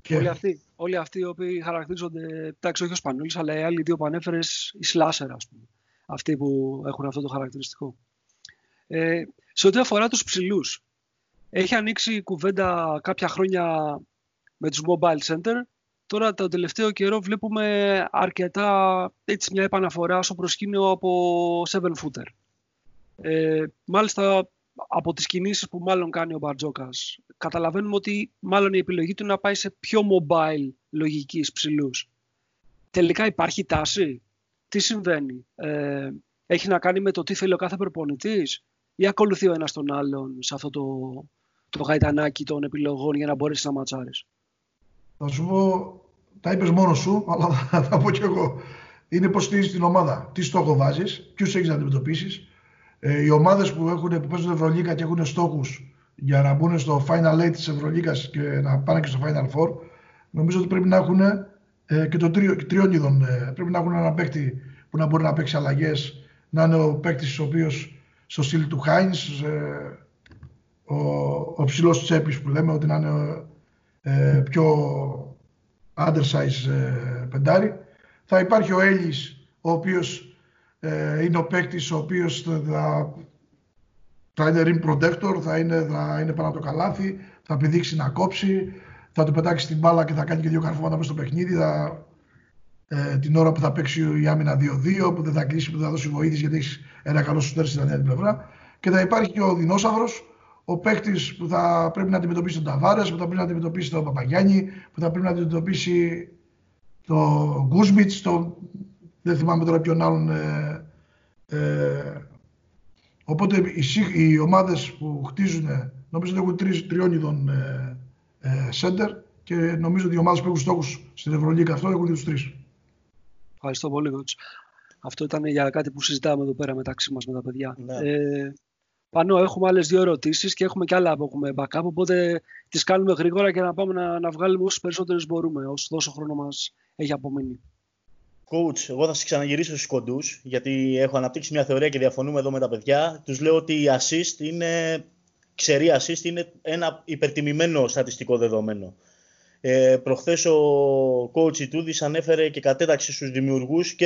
και... Όλοι, αυτοί, όλοι αυτοί οι οποίοι χαρακτηρίζονται, εντάξει όχι ο Σπανούλης, αλλά οι άλλοι δύο που ανέφερες, οι Σλάσερα, ας πούμε. Αυτοί που έχουν αυτό το χαρακτηριστικό. Ε, σε ό,τι αφορά τους ψηλούς, έχει ανοίξει η κουβέντα κάποια χρόνια με τους mobile center. Τώρα το τελευταίο καιρό βλέπουμε αρκετά έτσι μια επαναφορά στο προσκήνιο από 7 footer. Ε, μάλιστα από τις κινήσεις που μάλλον κάνει ο Μπαρτζόκας καταλαβαίνουμε ότι μάλλον η επιλογή του είναι να πάει σε πιο mobile λογικής ψηλούς. Τελικά υπάρχει τάση; Τι συμβαίνει; Ε, έχει να κάνει με το τι θέλει ο κάθε προπονητής; Ή ακολουθεί ο ένας τον άλλον σε αυτό το, το γαϊτανάκι των επιλογών για να μπορέσεις να ματσάρεις; Θα σου πω, τα είπες μόνος σου, αλλά θα πω κι εγώ. Είναι πώς στηρίζεις την ομάδα. Τι στόχο βάζεις, ποιους έχεις να αντιμετωπίσεις, ε, οι ομάδες που, έχουν, που παίζουν Ευρωλίγα και έχουν στόχους για να μπουν στο Final 8 της Ευρωλίγα και να πάνε και στο Final 4, νομίζω ότι πρέπει να έχουν ε, και το τρίο, τριών ειδών. Ε, πρέπει να έχουν έναν παίκτη που να μπορεί να παίξει αλλαγές, να είναι ο παίκτης ο οποίος στο στυλ του Χάινς, ε, ο, ο ψηλός τσέπης που λέμε, ότι να είναι ε, πιο undersize ε, πεντάρι. Θα υπάρχει ο Έλλης, ο οποίος ε, είναι ο παίκτης ο οποίος θα, θα είναι rim protector, θα είναι, θα είναι πάνω από το καλάθι, θα πηδήξει να κόψει, θα του πετάξει την μπάλα και θα κάνει και δύο καρφώματα μέσα στο παιχνίδι. Θα, ε, την ώρα που θα παίξει η άμυνα 2-2, που δεν θα κλείσει, που δεν θα δώσει βοήθειες γιατί έχεις ένα καλό σου στην άλλη πλευρά. Και θα υπάρχει και ο δεινόσαυρος, ο παίκτης που θα πρέπει να αντιμετωπίσει τον Ταβάρες, που θα πρέπει να αντιμετωπίσει τον Παπαγιάννη, που θα πρέπει να αντιμετωπίσει τον Γκούσμπιτ, τον δεν θυμάμαι τώρα ποιον άλλον. Ε, ε, οπότε οι, οι ομάδες που χτίζουν, νομίζω ότι έχουν τρεις, τριών ειδών ε, ε, center και νομίζω ότι οι ομάδες που έχουν στόχους στην Ευρωλίγα αυτό έχουν τους τρεις. Ευχαριστώ πολύ, Κότς. Αυτό ήταν για κάτι που συζητάμε εδώ πέρα μεταξύ μας με τα παιδιά. Ναι. Ε, Πανώ, έχουμε άλλες δύο ερωτήσεις και έχουμε και άλλα που έχουμε backup, οπότε τις κάνουμε γρήγορα και να πάμε να, να βγάλουμε όσους περισσότερες μπορούμε, όσο τόσο χρόνο μας έχει απομείνει. Coach, εγώ θα σας ξαναγυρίσω στους κοντούς, γιατί έχω αναπτύξει μια θεωρία και διαφωνούμε εδώ με τα παιδιά. Τους λέω ότι η assist είναι, ξερή assist είναι ένα υπερτιμημένο στατιστικό δεδομένο. Ε, προχθές ο coach Ιτούδης ανέφερε και κατέταξε στους δημιουργούς και,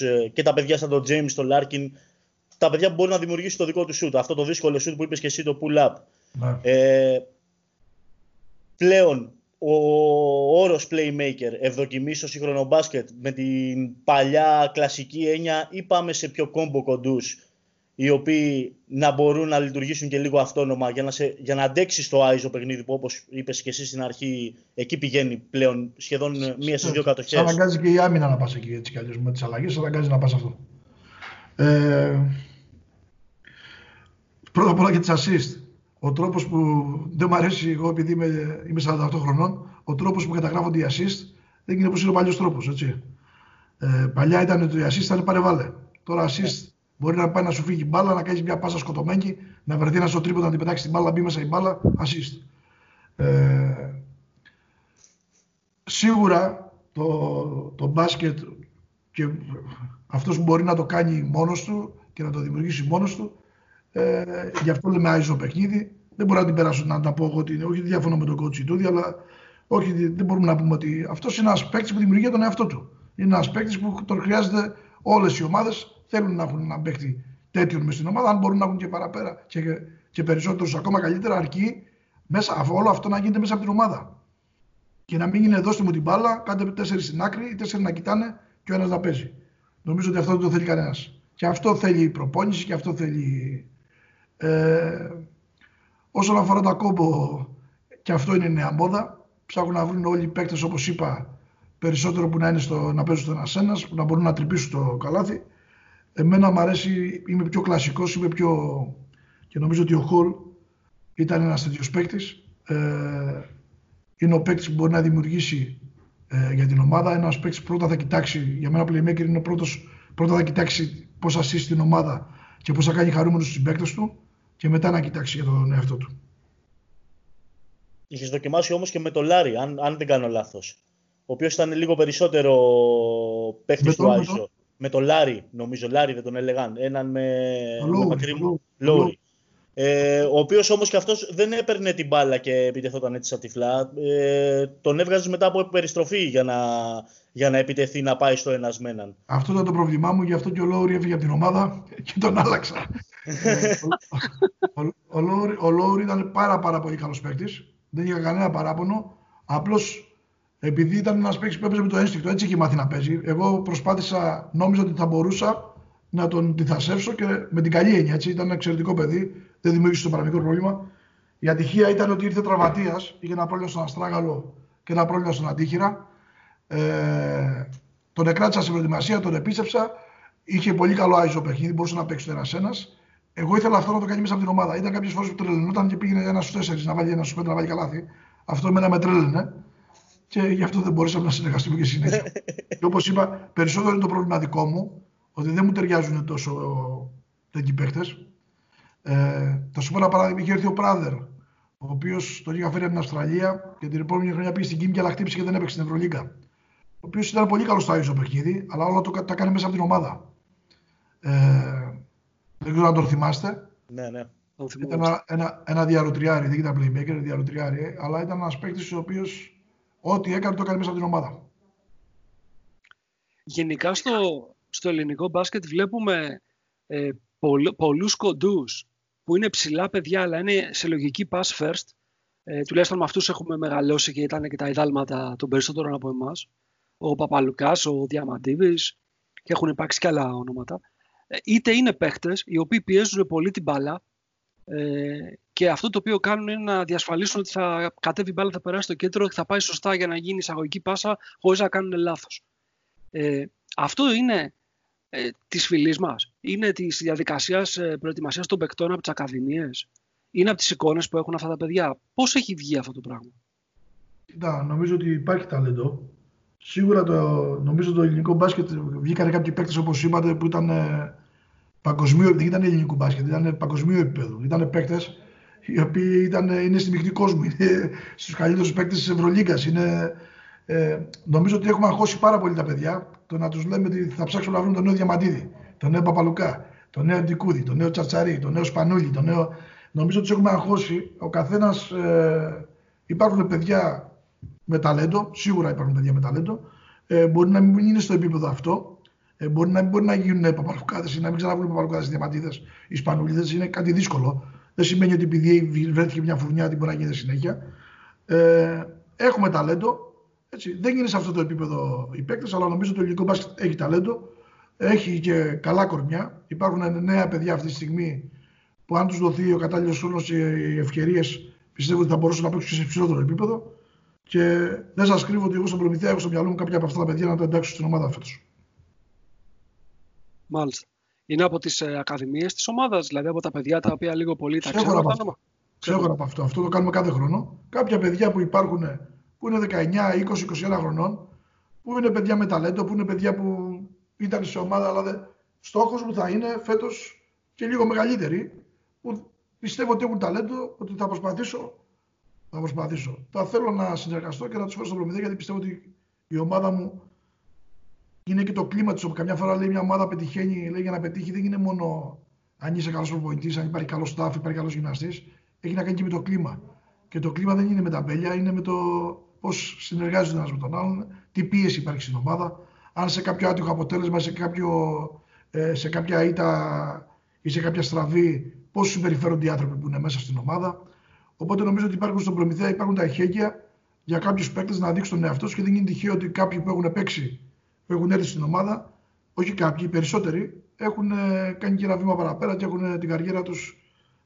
ε, και τα παιδιά σαν τον James, τον Larkin, τα παιδιά που μπορούν να δημιουργήσουν το δικό του shoot. Αυτό το δύσκολο shoot που είπες και εσύ, το pull-up. Ναι. Ε, πλέον ο όρος playmaker ευδοκιμεί στο σύγχρονο μπάσκετ με την παλιά κλασική έννοια ή πάμε σε πιο κόμπο κοντούς οι οποίοι να μπορούν να λειτουργήσουν και λίγο αυτόνομα για να, σε, για να αντέξει το άιζο παιχνίδι που όπως είπες και εσύ στην αρχή εκεί πηγαίνει πλέον σχεδόν μία στις δύο κατοχές. Αναγκάζει και η άμυνα να πας εκεί έτσι κι αλλιώς με τις αλλαγές, αναγκάζει να πας αυτό. Ε, πρώτα απ' όλα και τις assist ο τρόπο που δεν μου αρέσει εγώ επειδή είμαι, είμαι 48 χρονών, ο τρόπο που καταγράφονται οι assist δεν είναι όπω είναι ο παλιό τρόπο. Ε, παλιά ήταν ότι οι assist ήταν παρεβάλλε. Τώρα assist Μπορεί να πάει να σου φύγει μπάλα, να κάνεις μια πάσα σκοτωμένη, να βρεθεί ένας στο τρίπο να την πετάξει την μπάλα, να μπει μέσα η μπάλα, assist. Ε, σίγουρα το, το μπάσκετ και αυτός που μπορεί να το κάνει μόνος του και να το δημιουργήσει μόνος του, ε, γι' αυτό λέμε άιζο παιχνίδι. Δεν μπορώ να την περάσω να τα πω εγώ ότι όχι διαφωνώ με τον κότσι του, αλλά όχι, δεν μπορούμε να πούμε ότι αυτός είναι ένας παίκτης που δημιουργεί τον εαυτό του. Είναι ένας παίκτης που τον χρειάζεται όλες οι ομάδες. Θέλουν να έχουν ένα παίκτη τέτοιον μες στην ομάδα. Αν μπορούν να έχουν και παραπέρα και, και περισσότερους ακόμα καλύτερα, αρκεί μέσα, όλο αυτό να γίνεται μέσα από την ομάδα. Και να μην είναι δώστε μου την μπάλα, κάντε τέσσερις στην άκρη, οι τέσσερις να κοιτάνε και ο ένας να παίζει. Νομίζω ότι αυτό δεν το θέλει κανένας. Και αυτό θέλει η προπόνηση και αυτό θέλει. Ε, όσον αφορά τα κόμπο, και αυτό είναι νέα μόδα. Ψάχνουν να βρουν όλοι οι παίκτες, όπως είπα, περισσότερο που να, είναι στο, να παίζουν στο ένα-ένα, που να μπορούν να τρυπήσουν το καλάθι. Εμένα μου αρέσει, είμαι πιο κλασικός, είμαι πιο. και νομίζω ότι ο Χολ ήταν ένας τέτοιος παίκτης. Ε, είναι ο παίκτης που μπορεί να δημιουργήσει ε, για την ομάδα. Ένας παίκτης που πρώτα θα κοιτάξει, για μένα ο Playmaker είναι ο πρώτος, πρώτα θα κοιτάξει πώς θα στήσει την ομάδα και πώς θα κάνει χαρούμενους τους συμπαίκτες του και μετά να κοιτάξει για τον εαυτό του. Είχες δοκιμάσει όμως και με τον Λάρι, αν, αν δεν κάνω λάθος. Ο οποίος ήταν λίγο περισσότερο παίκτης του iso. Με τον Λάρι, νομίζω. Λάρι δεν τον έλεγαν. Έναν με, με μακρύ μου. Λόρι. Ε, ο οποίος όμως και αυτός δεν έπαιρνε την μπάλα και επιτεθόταν έτσι σαν τυφλά. Ε, τον έβγαζε μετά από περιστροφή για να, για να επιτεθεί να πάει στο ένας με έναν. Αυτό ήταν το πρόβλημά μου, γι' αυτό και ο Λόουρι έφυγε από την ομάδα και τον άλλαξα. ο, ο, Λόουρι, ήταν πάρα, πάρα πολύ καλός παίκτης. Δεν είχε κανένα παράπονο. Απλώς επειδή ήταν ένας παίκτης που έπαιζε με το ένστικτο, έτσι είχε μάθει να παίζει. Εγώ προσπάθησα, νόμιζα ότι θα μπορούσα να τον αντιθασέψω και με την καλή έννοια. Έτσι, ήταν ένα εξαιρετικό παιδί, δεν δημιούργησε το παραμικρό πρόβλημα. Η ατυχία ήταν ότι ήρθε τραυματίας, είχε ένα πρόβλημα στον Αστράγαλο και ένα πρόβλημα στον Αντίχειρα. Ε, τον εκράτησα στην προετοιμασία, τον επίστεψα. Είχε πολύ καλό άιζο παιχνίδι, μπορούσε να παίξει το ένα-ένα. Εγώ ήθελα αυτό να το κάνει μέσα από την ομάδα. Ήταν κάποιες φορές που τρελαινόταν και πήγαινε ένα στους τέσσερις να βάλει ένα στους πέντε να βάλει καλάθι. Αυτό με τρέλαινε. Και γι' αυτό δεν μπορούσαμε να συνεργαστούμε και συνέχεια. και όπως είπα, περισσότερο είναι το πρόβλημα δικό μου, ότι δεν μου ταιριάζουν τόσο τέτοιοι παίχτε. Ε, θα σου πω ένα παράδειγμα. Είχε έρθει ο Πράδερ, ο οποίος τον είχα φέρει από την Αυστραλία και την επόμενη χρονιά πήγε στην Κίμη και αλλά χτύπησε και δεν έπαιξε στην Ευρωλίγκα. Ο οποίος ήταν πολύ καλός στο Άγιο παιχνίδι, αλλά όλα το, τα κάνει μέσα από την ομάδα. Ε, δεν ξέρω αν το θυμάστε. Ναι, ναι. Ήταν ένα, ένα, ένα διαρροτριάρι, δεν ήταν playmaker, διαρροτριάρι, αλλά ήταν ένας παίκτης ο οποίος ό,τι έκανε το έκανε μέσα από την ομάδα. Γενικά στο, στο ελληνικό μπάσκετ βλέπουμε ε, πολλ, πολλούς κοντούς που είναι ψηλά παιδιά αλλά είναι σε λογική pass first. Ε, τουλάχιστον με αυτούς έχουμε μεγαλώσει και ήταν και τα ιδάλματα των περισσότερων από εμάς. Ο Παπαλουκάς, ο Διαμαντίβης και έχουν υπάρξει και άλλα ονόματα. Ε, είτε είναι παίχτες οι οποίοι πιέζουν πολύ την μπάλα ε, και αυτό το οποίο κάνουν είναι να διασφαλίσουν ότι θα κατέβει η μπάλα, θα περάσει στο κέντρο και θα πάει σωστά για να γίνει εισαγωγική πάσα χωρίς να κάνουν λάθος. Ε, αυτό είναι ε, της φυλής μας. Είναι της διαδικασίας ε, προετοιμασίας των παικτών από τις ακαδημίες. Είναι από τις εικόνες που έχουν αυτά τα παιδιά. Πώς έχει βγει αυτό το πράγμα; Κοίτα, νομίζω ότι υπάρχει ταλέντο. Σίγουρα το, νομίζω το ελληνικό μπάσκετ βγήκαν κάποιοι παίκτες όπως είπατε που ήταν ε, παγκοσμίου, δεν ήταν ελληνικό μπάσκετ, ήταν παγκοσμίου επίπεδο. Ήταν παίκτες οι οποίοι ήταν, είναι στη μεικτή κόσμου, είναι στους καλύτερους παίκτες της Ευρωλίγκας. Ε, νομίζω ότι έχουμε αγχώσει πάρα πολύ τα παιδιά το να τους λέμε ότι θα ψάξουμε να βρούμε τον νέο Διαμαντίδη, τον νέο Παπαλουκά, τον νέο Αντικούδη, τον νέο Τσατσαρί, τον νέο Σπανούλη, τον νέο. Νομίζω ότι τους έχουμε αγχώσει. Ο καθένας. Ε, υπάρχουν παιδιά με ταλέντο, σίγουρα υπάρχουν παιδιά με ταλέντο. Ε, μπορεί να μην είναι στο επίπεδο αυτό. Ε, μπορεί να μην μπορεί να γίνουν παπαλουκάδες ή να μην ξαναβγούν παπαλουκάδες διαμαντίδες ή σπανούλιδες. Είναι κάτι δύσκολο. Δεν σημαίνει ότι επειδή βρέθηκε μια φουρνιά ότι μπορεί να γίνει συνέχεια. Ε, έχουμε ταλέντο. Έτσι, δεν είναι σε αυτό το επίπεδο οι παίκτες, αλλά νομίζω ότι το ελληνικό μπάσκετ έχει ταλέντο. Έχει και καλά κορμιά. Υπάρχουν νέα παιδιά αυτή τη στιγμή που αν τους δοθεί ο κατάλληλος χρόνος και οι ευκαιρίες, πιστεύω ότι θα μπορούσαν να παίξουν και σε υψηλότερο επίπεδο. Και δεν σας κρύβω ότι εγώ στον Προμηθέα έχω στο μυαλό μου κάποια από αυτά τα παιδιά να τα εντάξω στην ομάδα φέτος. Μάλιστα. Είναι από τις ε, ακαδημίες της ομάδας, δηλαδή από τα παιδιά τα οποία λίγο πολύ τα ξέρουν. Ξέρω από αυτό. Αυτό το κάνουμε κάθε χρόνο. Κάποια παιδιά που υπάρχουν που είναι 19, 20, 21 χρονών, που είναι παιδιά με ταλέντο, που είναι παιδιά που ήταν σε ομάδα αλλά δεν, στόχος μου θα είναι φέτος και λίγο μεγαλύτερη, που πιστεύω ότι έχουν ταλέντο, ότι θα προσπαθήσω. Θα προσπαθήσω. Θα θέλω να συνεργαστώ και να τους φέρω στο προμηθεία γιατί πιστεύω ότι η ομάδα μου είναι και το κλίμα της. Καμιά φορά λέει μια ομάδα πετυχαίνει, λέει για να πετύχει δεν είναι μόνο αν είσαι καλός προπονητής, αν υπάρχει καλός staff, υπάρχει καλός γυμναστής. Έχει να κάνει και με το κλίμα. Και το κλίμα δεν είναι με τα μπέλια, είναι με το πώς συνεργάζονται ένας με τον άλλον, τι πίεση υπάρχει στην ομάδα. Αν σε κάποιο άτυχο αποτέλεσμα, σε, κάποιο, ε, σε κάποια ήττα ή σε κάποια στραβή, πώς συμπεριφέρονται οι άνθρωποι που είναι μέσα στην ομάδα. Οπότε νομίζω ότι υπάρχουν στον προμηθεία υπάρχουν τα εχέγγυα για κάποιους παίκτες να δείξουν τον εαυτό και δεν είναι τυχαίο ότι κάποιοι που έχουν παίξει, που έχουν έρθει στην ομάδα, όχι κάποιοι, οι περισσότεροι, έχουν ε, κάνει και ένα βήμα παραπέρα και έχουν την καριέρα τους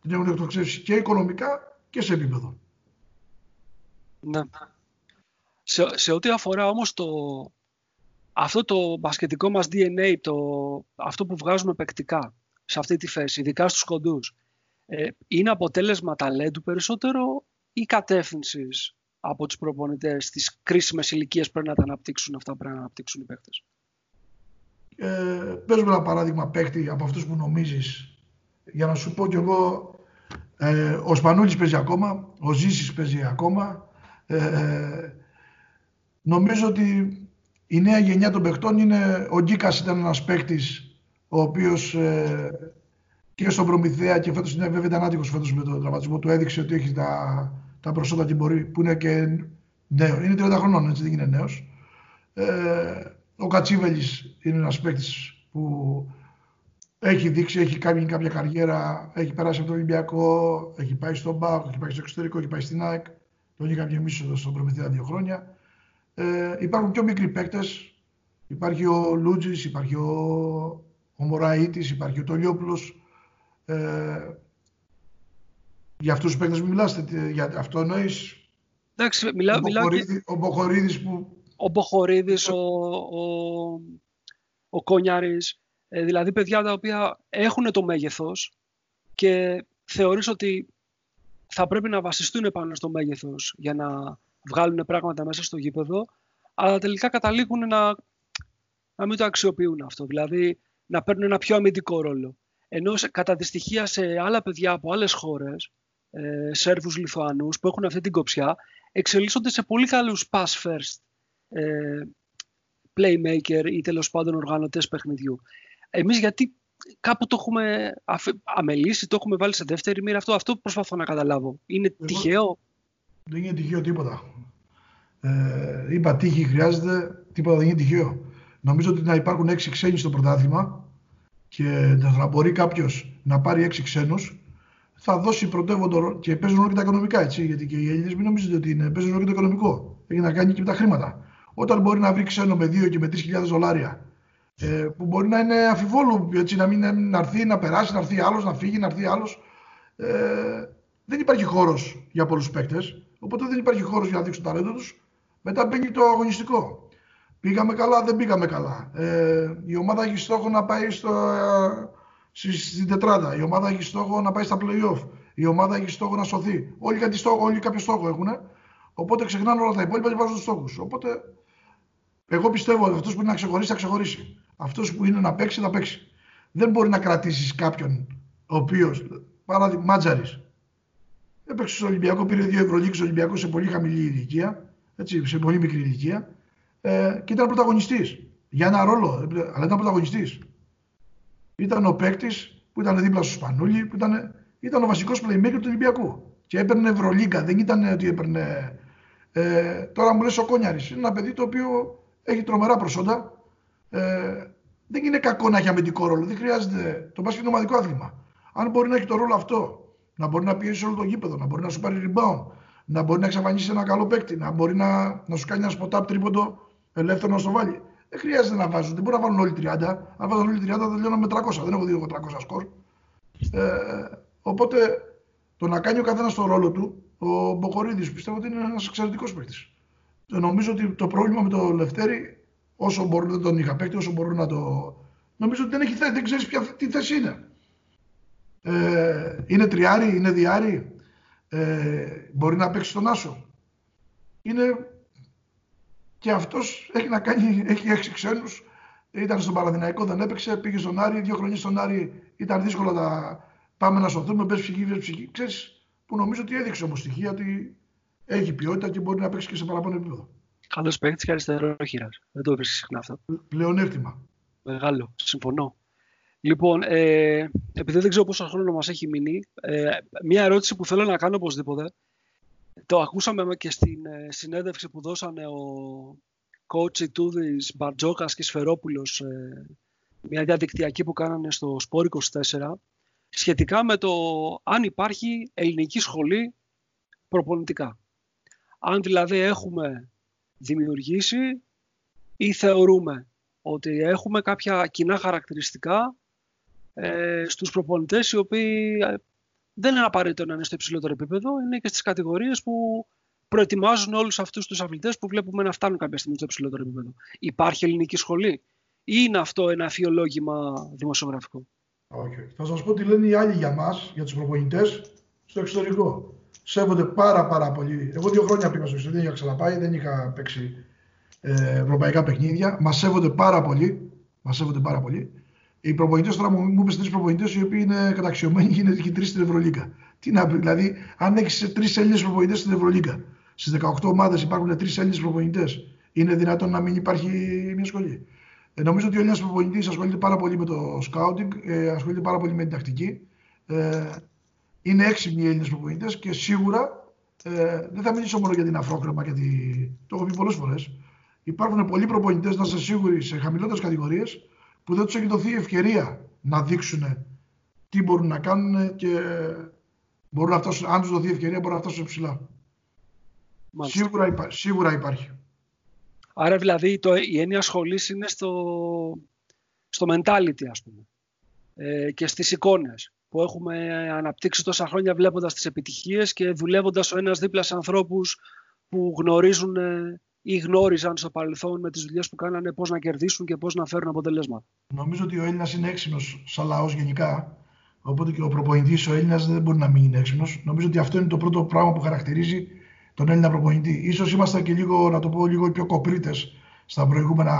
την έχουν εκτοξεύσει και οικονομικά και σε επίπεδο. Ναι. Σε, σε ό,τι αφορά όμως το, αυτό το μπασκετικό μας DNA, το, αυτό που βγάζουμε παικτικά σε αυτή τη θέση, ειδικά στους κοντούς, ε, είναι αποτέλεσμα ταλέντου περισσότερο ή κατεύθυνσης από τους προπονητές στις κρίσιμες ηλικίε πρέπει να τα αναπτύξουν αυτά που πρέπει να αναπτύξουν οι παίκτες. Ε, παίζουμε ένα παράδειγμα παίκτη από αυτούς που νομίζεις. Για να σου πω κι εγώ, ε, ο Σπανούλης παίζει ακόμα, ο Ζήσης παίζει ακόμα. Ε, ε νομίζω ότι η νέα γενιά των παιχτών είναι, ο Γκίκας ήταν ένας παίκτης ο οποίος ε, και στον Προμηθέα και φέτος είναι βέβαια ήταν άτυχος φέτος με τον τραυματισμό του έδειξε ότι έχει τα, τα προσόντα και μπορεί, που είναι και νέος. Είναι 30 χρονών, έτσι δεν είναι νέος. Ε, ο Κατσίβελης είναι ένας παίκτης που έχει δείξει, έχει κάνει κάποια καριέρα, έχει περάσει από το Ολυμπιακό, έχει πάει στον ΜΠΑΚ, έχει πάει στο εξωτερικό, έχει πάει στην ΑΕΚ. Τον είχαμε και εμεί εδώ στον Προμηθέα δύο χρόνια. Ε, υπάρχουν πιο μικροί παίκτες. Υπάρχει ο Λούτζης, υπάρχει ο, ο Μωραήτης, υπάρχει ο Τολιόπουλος. Ε, για αυτούς τους παίκτες που μιλάτε, για αυτό εννοείς; Εντάξει, μιλάω, ο, και... ο Μποχορίδης που... Ο Μποχορίδης, ο, ο, ο Κόνιαρης, ε, δηλαδή παιδιά τα οποία έχουν το μέγεθος και θεωρείς ότι θα πρέπει να βασιστούν πάνω στο μέγεθος για να βγάλουν πράγματα μέσα στο γήπεδο, αλλά τελικά καταλήγουν να, να μην το αξιοποιούν αυτό, δηλαδή να παίρνουν ένα πιο αμυντικό ρόλο. Ενώ κατά τη στοιχεία σε άλλα παιδιά από άλλες χώρες, ε, Σέρβους, Λιθουανούς, που έχουν αυτή την κοψιά, εξελίσσονται σε πολύ καλούς pass first ε, playmaker ή τέλος πάντων οργανωτές παιχνιδιού. Εμείς γιατί κάπου το έχουμε αμελήσει, το έχουμε βάλει σε δεύτερη μοίρα. Αυτό, αυτό προσπαθώ να καταλάβω. Είναι Εγώ... τυχαίο; Δεν είναι τυχαίο τίποτα. Ε, είπα τύχη χρειάζεται, τίποτα δεν είναι τυχαίο. Νομίζω ότι να υπάρχουν έξι ξένοι στο πρωτάθλημα και να μπορεί κάποιος να πάρει έξι ξένους, θα δώσει πρωτεύοντο και παίζουν όλο και τα οικονομικά έτσι. Γιατί και οι Έλληνες μην νομίζετε ότι είναι, παίζουν όλο και το οικονομικό. Έχει να κάνει και με τα χρήματα. Όταν μπορεί να βρει ξένο με 2 και με 3.000 δολάρια ε, που μπορεί να είναι αφιβόλου, έτσι, να, μην, να έρθει, να περάσει, να έρθει άλλος, να φύγει, να έρθει άλλος. Ε, δεν υπάρχει χώρος για πολλούς παίκτες. Οπότε δεν υπάρχει χώρος για να δείξουν το ταλέντο τους. Μετά μπαίνει το αγωνιστικό. Πήγαμε καλά, δεν πήγαμε καλά. Ε, η ομάδα έχει στόχο να πάει στο, ε, στην τετράδα. Η ομάδα έχει στόχο να πάει στα playoff. Η ομάδα έχει στόχο να σωθεί. Όλοι, κάτι στόχο, όλοι κάποιο στόχο έχουν. Οπότε ξεχνάνε όλα τα υπόλοιπα και βάζουν του στόχους. Οπότε εγώ πιστεύω ότι αυτός που είναι να ξεχωρίσει, θα ξεχωρίσει. Αυτός που είναι να παίξει, θα παίξει. Δεν μπορεί να κρατήσεις κάποιον ο οποίος, παράδειγμα, μάτζαρης. Έπαιξε στο Ολυμπιακό, πήρε δύο Ευρωλίγε Ολυμπιακός σε πολύ χαμηλή ηλικία, έτσι, σε πολύ μικρή ηλικία ε, και ήταν πρωταγωνιστής. Για ένα ρόλο, αλλά ήταν πρωταγωνιστής. Ήταν ο παίκτης που ήταν δίπλα στο Σπανούλι, που ήταν, ήταν ο βασικός playmaker του Ολυμπιακού. Και έπαιρνε Ευρωλίγκα, δεν ήταν ότι έπαιρνε. Ε, τώρα μου λες ο Κόνιαρης. Είναι ένα παιδί το οποίο έχει τρομερά προσόντα. Ε, δεν είναι κακό να έχει αμυντικό ρόλο. Δεν χρειάζεται. Το μπάσκετ είναι ομαδικό άθλημα. Αν μπορεί να έχει το ρόλο αυτό, να μπορεί να πιέσει όλο το γήπεδο, να μπορεί να σου πάρει rebound, να μπορεί να εξαφανίσει ένα καλό παίκτη, να μπορεί να, να σου κάνει ένα spot-up τρίποντο ελεύθερο να στο βάλει. Δεν χρειάζεται να βάζουν. Δεν μπορεί να βάλουν όλοι 30. Αν βάλουν όλοι 30, θα τελειώνω με 300. Δεν έχω δει εγώ 300 σκορ. Ε, οπότε το να κάνει ο καθένας το ρόλο του, ο Μποχορίδης πιστεύω ότι είναι ένας εξαιρετικός παίκτης. Νομίζω ότι το πρόβλημα με το Λευτέρη, όσο μπορούν να τον είχα παίκτη, όσο μπορούν να το. Νομίζω ότι δεν έχει θέση, δεν ξέρεις ποια τι θέση είναι. Ε, είναι τριάρι, είναι διάρι, ε, μπορεί να παίξει τον Άσο. Είναι και αυτός έχει να κάνει, έχει έξι ξένους, Ήταν στον Παναδημαϊκό, δεν έπαιξε, πήγε στον Άρη, δύο χρόνια στον Άρη ήταν δύσκολο να πάμε να σωθούμε, μπες ψυχή, μπες ψυχή. Ξέρεις, που νομίζω ότι έδειξε όμως στοιχεία ότι έχει ποιότητα και μπορεί να παίξει και σε παραπάνω επίπεδο. Καλός παίκτης και αριστερό χείρα. Δεν το βρίσκεις συχνά αυτό. Πλεονέκτημα. Μεγάλο. Συμφωνώ. Λοιπόν, ε, επειδή δεν ξέρω πόσο χρόνο μας έχει μείνει, ε, μια ερώτηση που θέλω να κάνω οπωσδήποτε. Το ακούσαμε και στην ε, συνέντευξη που δώσανε ο coach Τούδης, Μπαρτζόκας και Σφερόπουλος, ε, μια διαδικτυακή που κάνανε στο Σπόρ 24, σχετικά με το αν υπάρχει ελληνική σχολή προπονητικά. Αν δηλαδή έχουμε δημιουργήσει ή θεωρούμε ότι έχουμε κάποια κοινά χαρακτηριστικά ε, στους προπονητές οι οποίοι ε, δεν είναι απαραίτητο να είναι στο υψηλότερο επίπεδο, είναι και στις κατηγορίες που προετοιμάζουν όλους αυτούς τους αθλητές που βλέπουμε να φτάνουν κάποια στιγμή στο υψηλότερο επίπεδο. Υπάρχει ελληνική σχολή ή είναι αυτό ένα αφιολόγημα δημοσιογραφικό; Okay. Θα σας πω τι λένε οι άλλοι για μας, για τους προπονητές, στο εξωτερικό. Σέβονται πάρα πάρα πολύ. Εγώ δύο χρόνια πήγα στο εξωτερικό, δεν είχα ξαναπάει, δεν είχα παίξει ε, ευρωπαϊκά παιχνίδια. Μας σέβονται πάρα πολύ. Μας σέβονται πάρα πολύ. Οι προπονητές τώρα μου, μου είπες τρεις προπονητές οι οποίοι είναι καταξιωμένοι και είναι και τρεις στην Ευρωλίγκα. Τι να πει, δηλαδή, αν έχεις τρεις Έλληνες προπονητές στην Ευρωλίγκα, στις 18 ομάδες υπάρχουν τρεις Έλληνες προπονητές, είναι δυνατόν να μην υπάρχει μια σχολή; Ε, νομίζω ότι ο Έλληνας προπονητής ασχολείται πάρα πολύ με το σκάουτινγκ, ε, ασχολείται πάρα πολύ με την τακτική. Ε, είναι έξυπνοι οι Έλληνες προπονητές και σίγουρα ε, δεν θα μιλήσω μόνο για την αφρόκρεμα, γιατί το έχω πει πολλές φορές. Υπάρχουν πολλοί προπονητές, να είστε σίγουροι, σε χαμηλότερες κατηγορίες που δεν τους έχει δοθεί ευκαιρία να δείξουν τι μπορούν να κάνουν και μπορούν να φτάσουν, αν τους δοθεί ευκαιρία μπορούν να φτάσουν ψηλά. Σίγουρα, υπά, σίγουρα υπάρχει. Άρα δηλαδή το, η έννοια σχολή είναι στο, στο mentality ας πούμε ε, και στις εικόνες που έχουμε αναπτύξει τόσα χρόνια βλέποντας τις επιτυχίες και δουλεύοντας ο ένας δίπλα σε ανθρώπους που γνωρίζουν ή γνώριζαν στο παρελθόν με τις δουλειές που κάνανε πώς να κερδίσουν και πώς να φέρουν αποτελέσματα. Νομίζω ότι ο Έλληνας είναι έξυπνος σαν λαός γενικά. Οπότε και ο προπονητής ο Έλληνας δεν μπορεί να μην είναι έξυπνος. Νομίζω ότι αυτό είναι το πρώτο πράγμα που χαρακτηρίζει τον Έλληνα προπονητή. σω είμαστε και λίγο, να το πω, λίγο πιο κοπρίτες στα προηγούμενα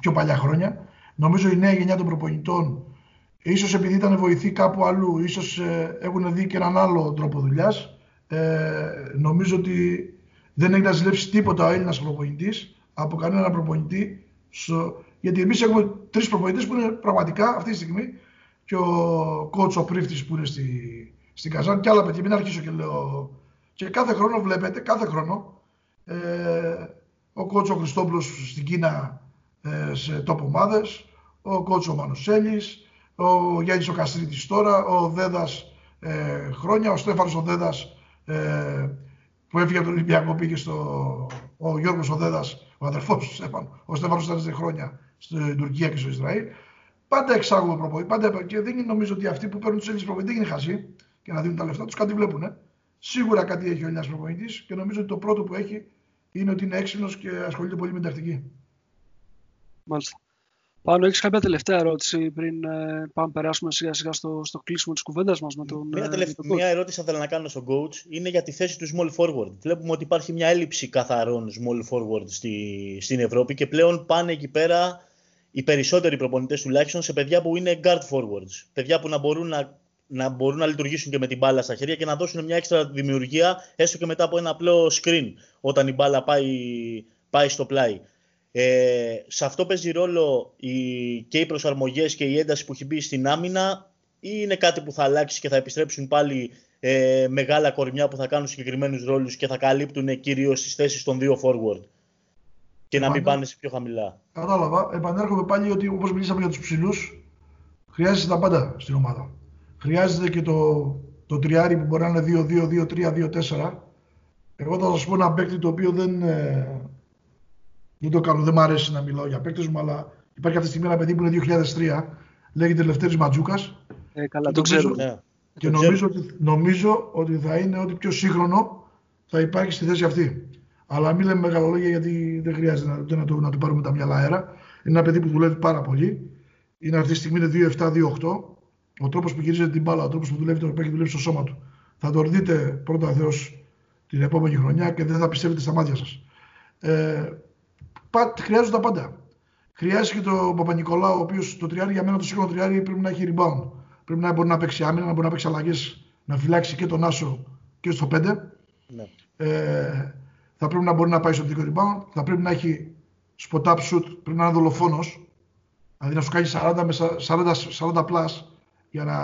πιο παλιά χρόνια. Νομίζω η νέα γενιά των προπονητών, ίσως επειδή ήταν βοηθοί κάπου αλλού, ίσως ε, έχουν δει και έναν άλλο τρόπο δουλειάς. Ε, νομίζω ότι δεν έχει να ζηλέψει τίποτα ο Έλληνας προπονητής από κανένα προπονητή. Στο... Γιατί εμείς έχουμε τρεις προπονητές που είναι πραγματικά αυτή τη στιγμή και ο κότσο Πρίφτη που είναι στη, στην Καζάν και άλλα παιδιά. Μην αρχίσω και λέω. Και κάθε χρόνο βλέπετε, κάθε χρόνο, ε, ο κότσο Χριστόπουλος στην Κίνα ε, σε τόπο ομάδες, ο κότσο Μανουσέλης, ο Γιάννης ο Καστρίτης τώρα, ο Δέδας ε, χρόνια, ο Στέφανος ο Δέδας ε, που έφυγε από τον Ολυμπιακό, πήγε στο. Ο Γιώργος Οδέδας, ο αδερφός του Στέφαν. Ο Στέφανος ήταν χρόνια στην Τουρκία και στο Ισραήλ. Πάντα εξάγουμε προπονητή. Πάντα... Και δεν νομίζω ότι αυτοί που παίρνουν τους Έλληνες προπονητές είναι χασί και να δίνουν τα λεφτά τους, κάτι βλέπουν. Ε. Σίγουρα κάτι έχει ο Έλληνας προπονητής και νομίζω ότι το πρώτο που έχει είναι ότι είναι έξυπνος και ασχολείται πολύ με την τακτική. Μάλιστα. Πάνω, έχεις κάποια τελευταία ερώτηση πριν ε, πάμε περάσουμε σιγά σιγά στο, στο κλείσιμο της κουβέντας μας με τον. Μια, ε, τελευταία, μια ερώτηση θα ήθελα να κάνω στον coach είναι για τη θέση του small forward. Βλέπουμε ότι υπάρχει μια έλλειψη καθαρών small forward στη, στην Ευρώπη και πλέον πάνε εκεί πέρα οι περισσότεροι προπονητές τουλάχιστον σε παιδιά που είναι guard forwards. Παιδιά που να μπορούν να, να μπορούν να λειτουργήσουν και με την μπάλα στα χέρια και να δώσουν μια έξτρα δημιουργία έστω και μετά από ένα απλό screen όταν η μπάλα πάει, πάει στο πλάι. Ε, σε αυτό παίζει ρόλο η, και οι προσαρμογές και η ένταση που έχει μπει στην άμυνα ή είναι κάτι που θα αλλάξει και θα επιστρέψουν πάλι ε, μεγάλα κορμιά που θα κάνουν συγκεκριμένους ρόλους και θα καλύπτουν κυρίως τις θέσεις των δύο forward και να μην πάνε σε πιο χαμηλά. Κατάλαβα. Επανέρχομαι πάλι ότι όπως μιλήσαμε για τους ψηλούς χρειάζεται τα πάντα στην ομάδα. Χρειάζεται και το, το τριάρι που μπορεί να είναι 2-2-2-3-2-4. Εγώ θα σας πω ένα παίκτη το οποίο δεν, ε, δεν το κάνω, δεν μου αρέσει να μιλάω για παίκτες μου, αλλά υπάρχει αυτή τη στιγμή ένα παιδί που είναι 2003, λέγεται Λευτέρη Ματζούκας. Ε, καλά, το ξέρω. Ναι. Και νομίζω ότι, νομίζω ότι θα είναι ό,τι πιο σύγχρονο θα υπάρχει στη θέση αυτή. Αλλά μην λέμε μεγάλα λόγια γιατί δεν χρειάζεται να, να, το, να το πάρουμε τα μυαλά αέρα. Είναι ένα παιδί που δουλεύει πάρα πολύ. Είναι αυτή τη στιγμή είναι 2-7-2-8. Ο τρόπος που γυρίζεται την μπάλα, ο τρόπος που δουλεύει, το έχει δουλεύει στο σώμα του. Θα το δείτε πρώτα Θεός την επόμενη χρονιά και δεν θα πιστεύετε στα μάτια σας. Ε, χρειάζονται τα πάντα. Χρειάζεται και το Παπα-Νικολάου, ο οποίος το τριάρι για μένα το σύγχρονο τριάρι πρέπει να έχει rebound. Πρέπει να μπορεί να παίξει άμυνα, να μπορεί να παίξει αλλαγές, να φυλάξει και τον Άσο και στο 5. Ναι. Ε, θα πρέπει να μπορεί να πάει στο δικό rebound, θα πρέπει να έχει spot up shoot, πρέπει να είναι δολοφόνος. Δηλαδή να σου κάνει 40 με 40, 40 plus για να,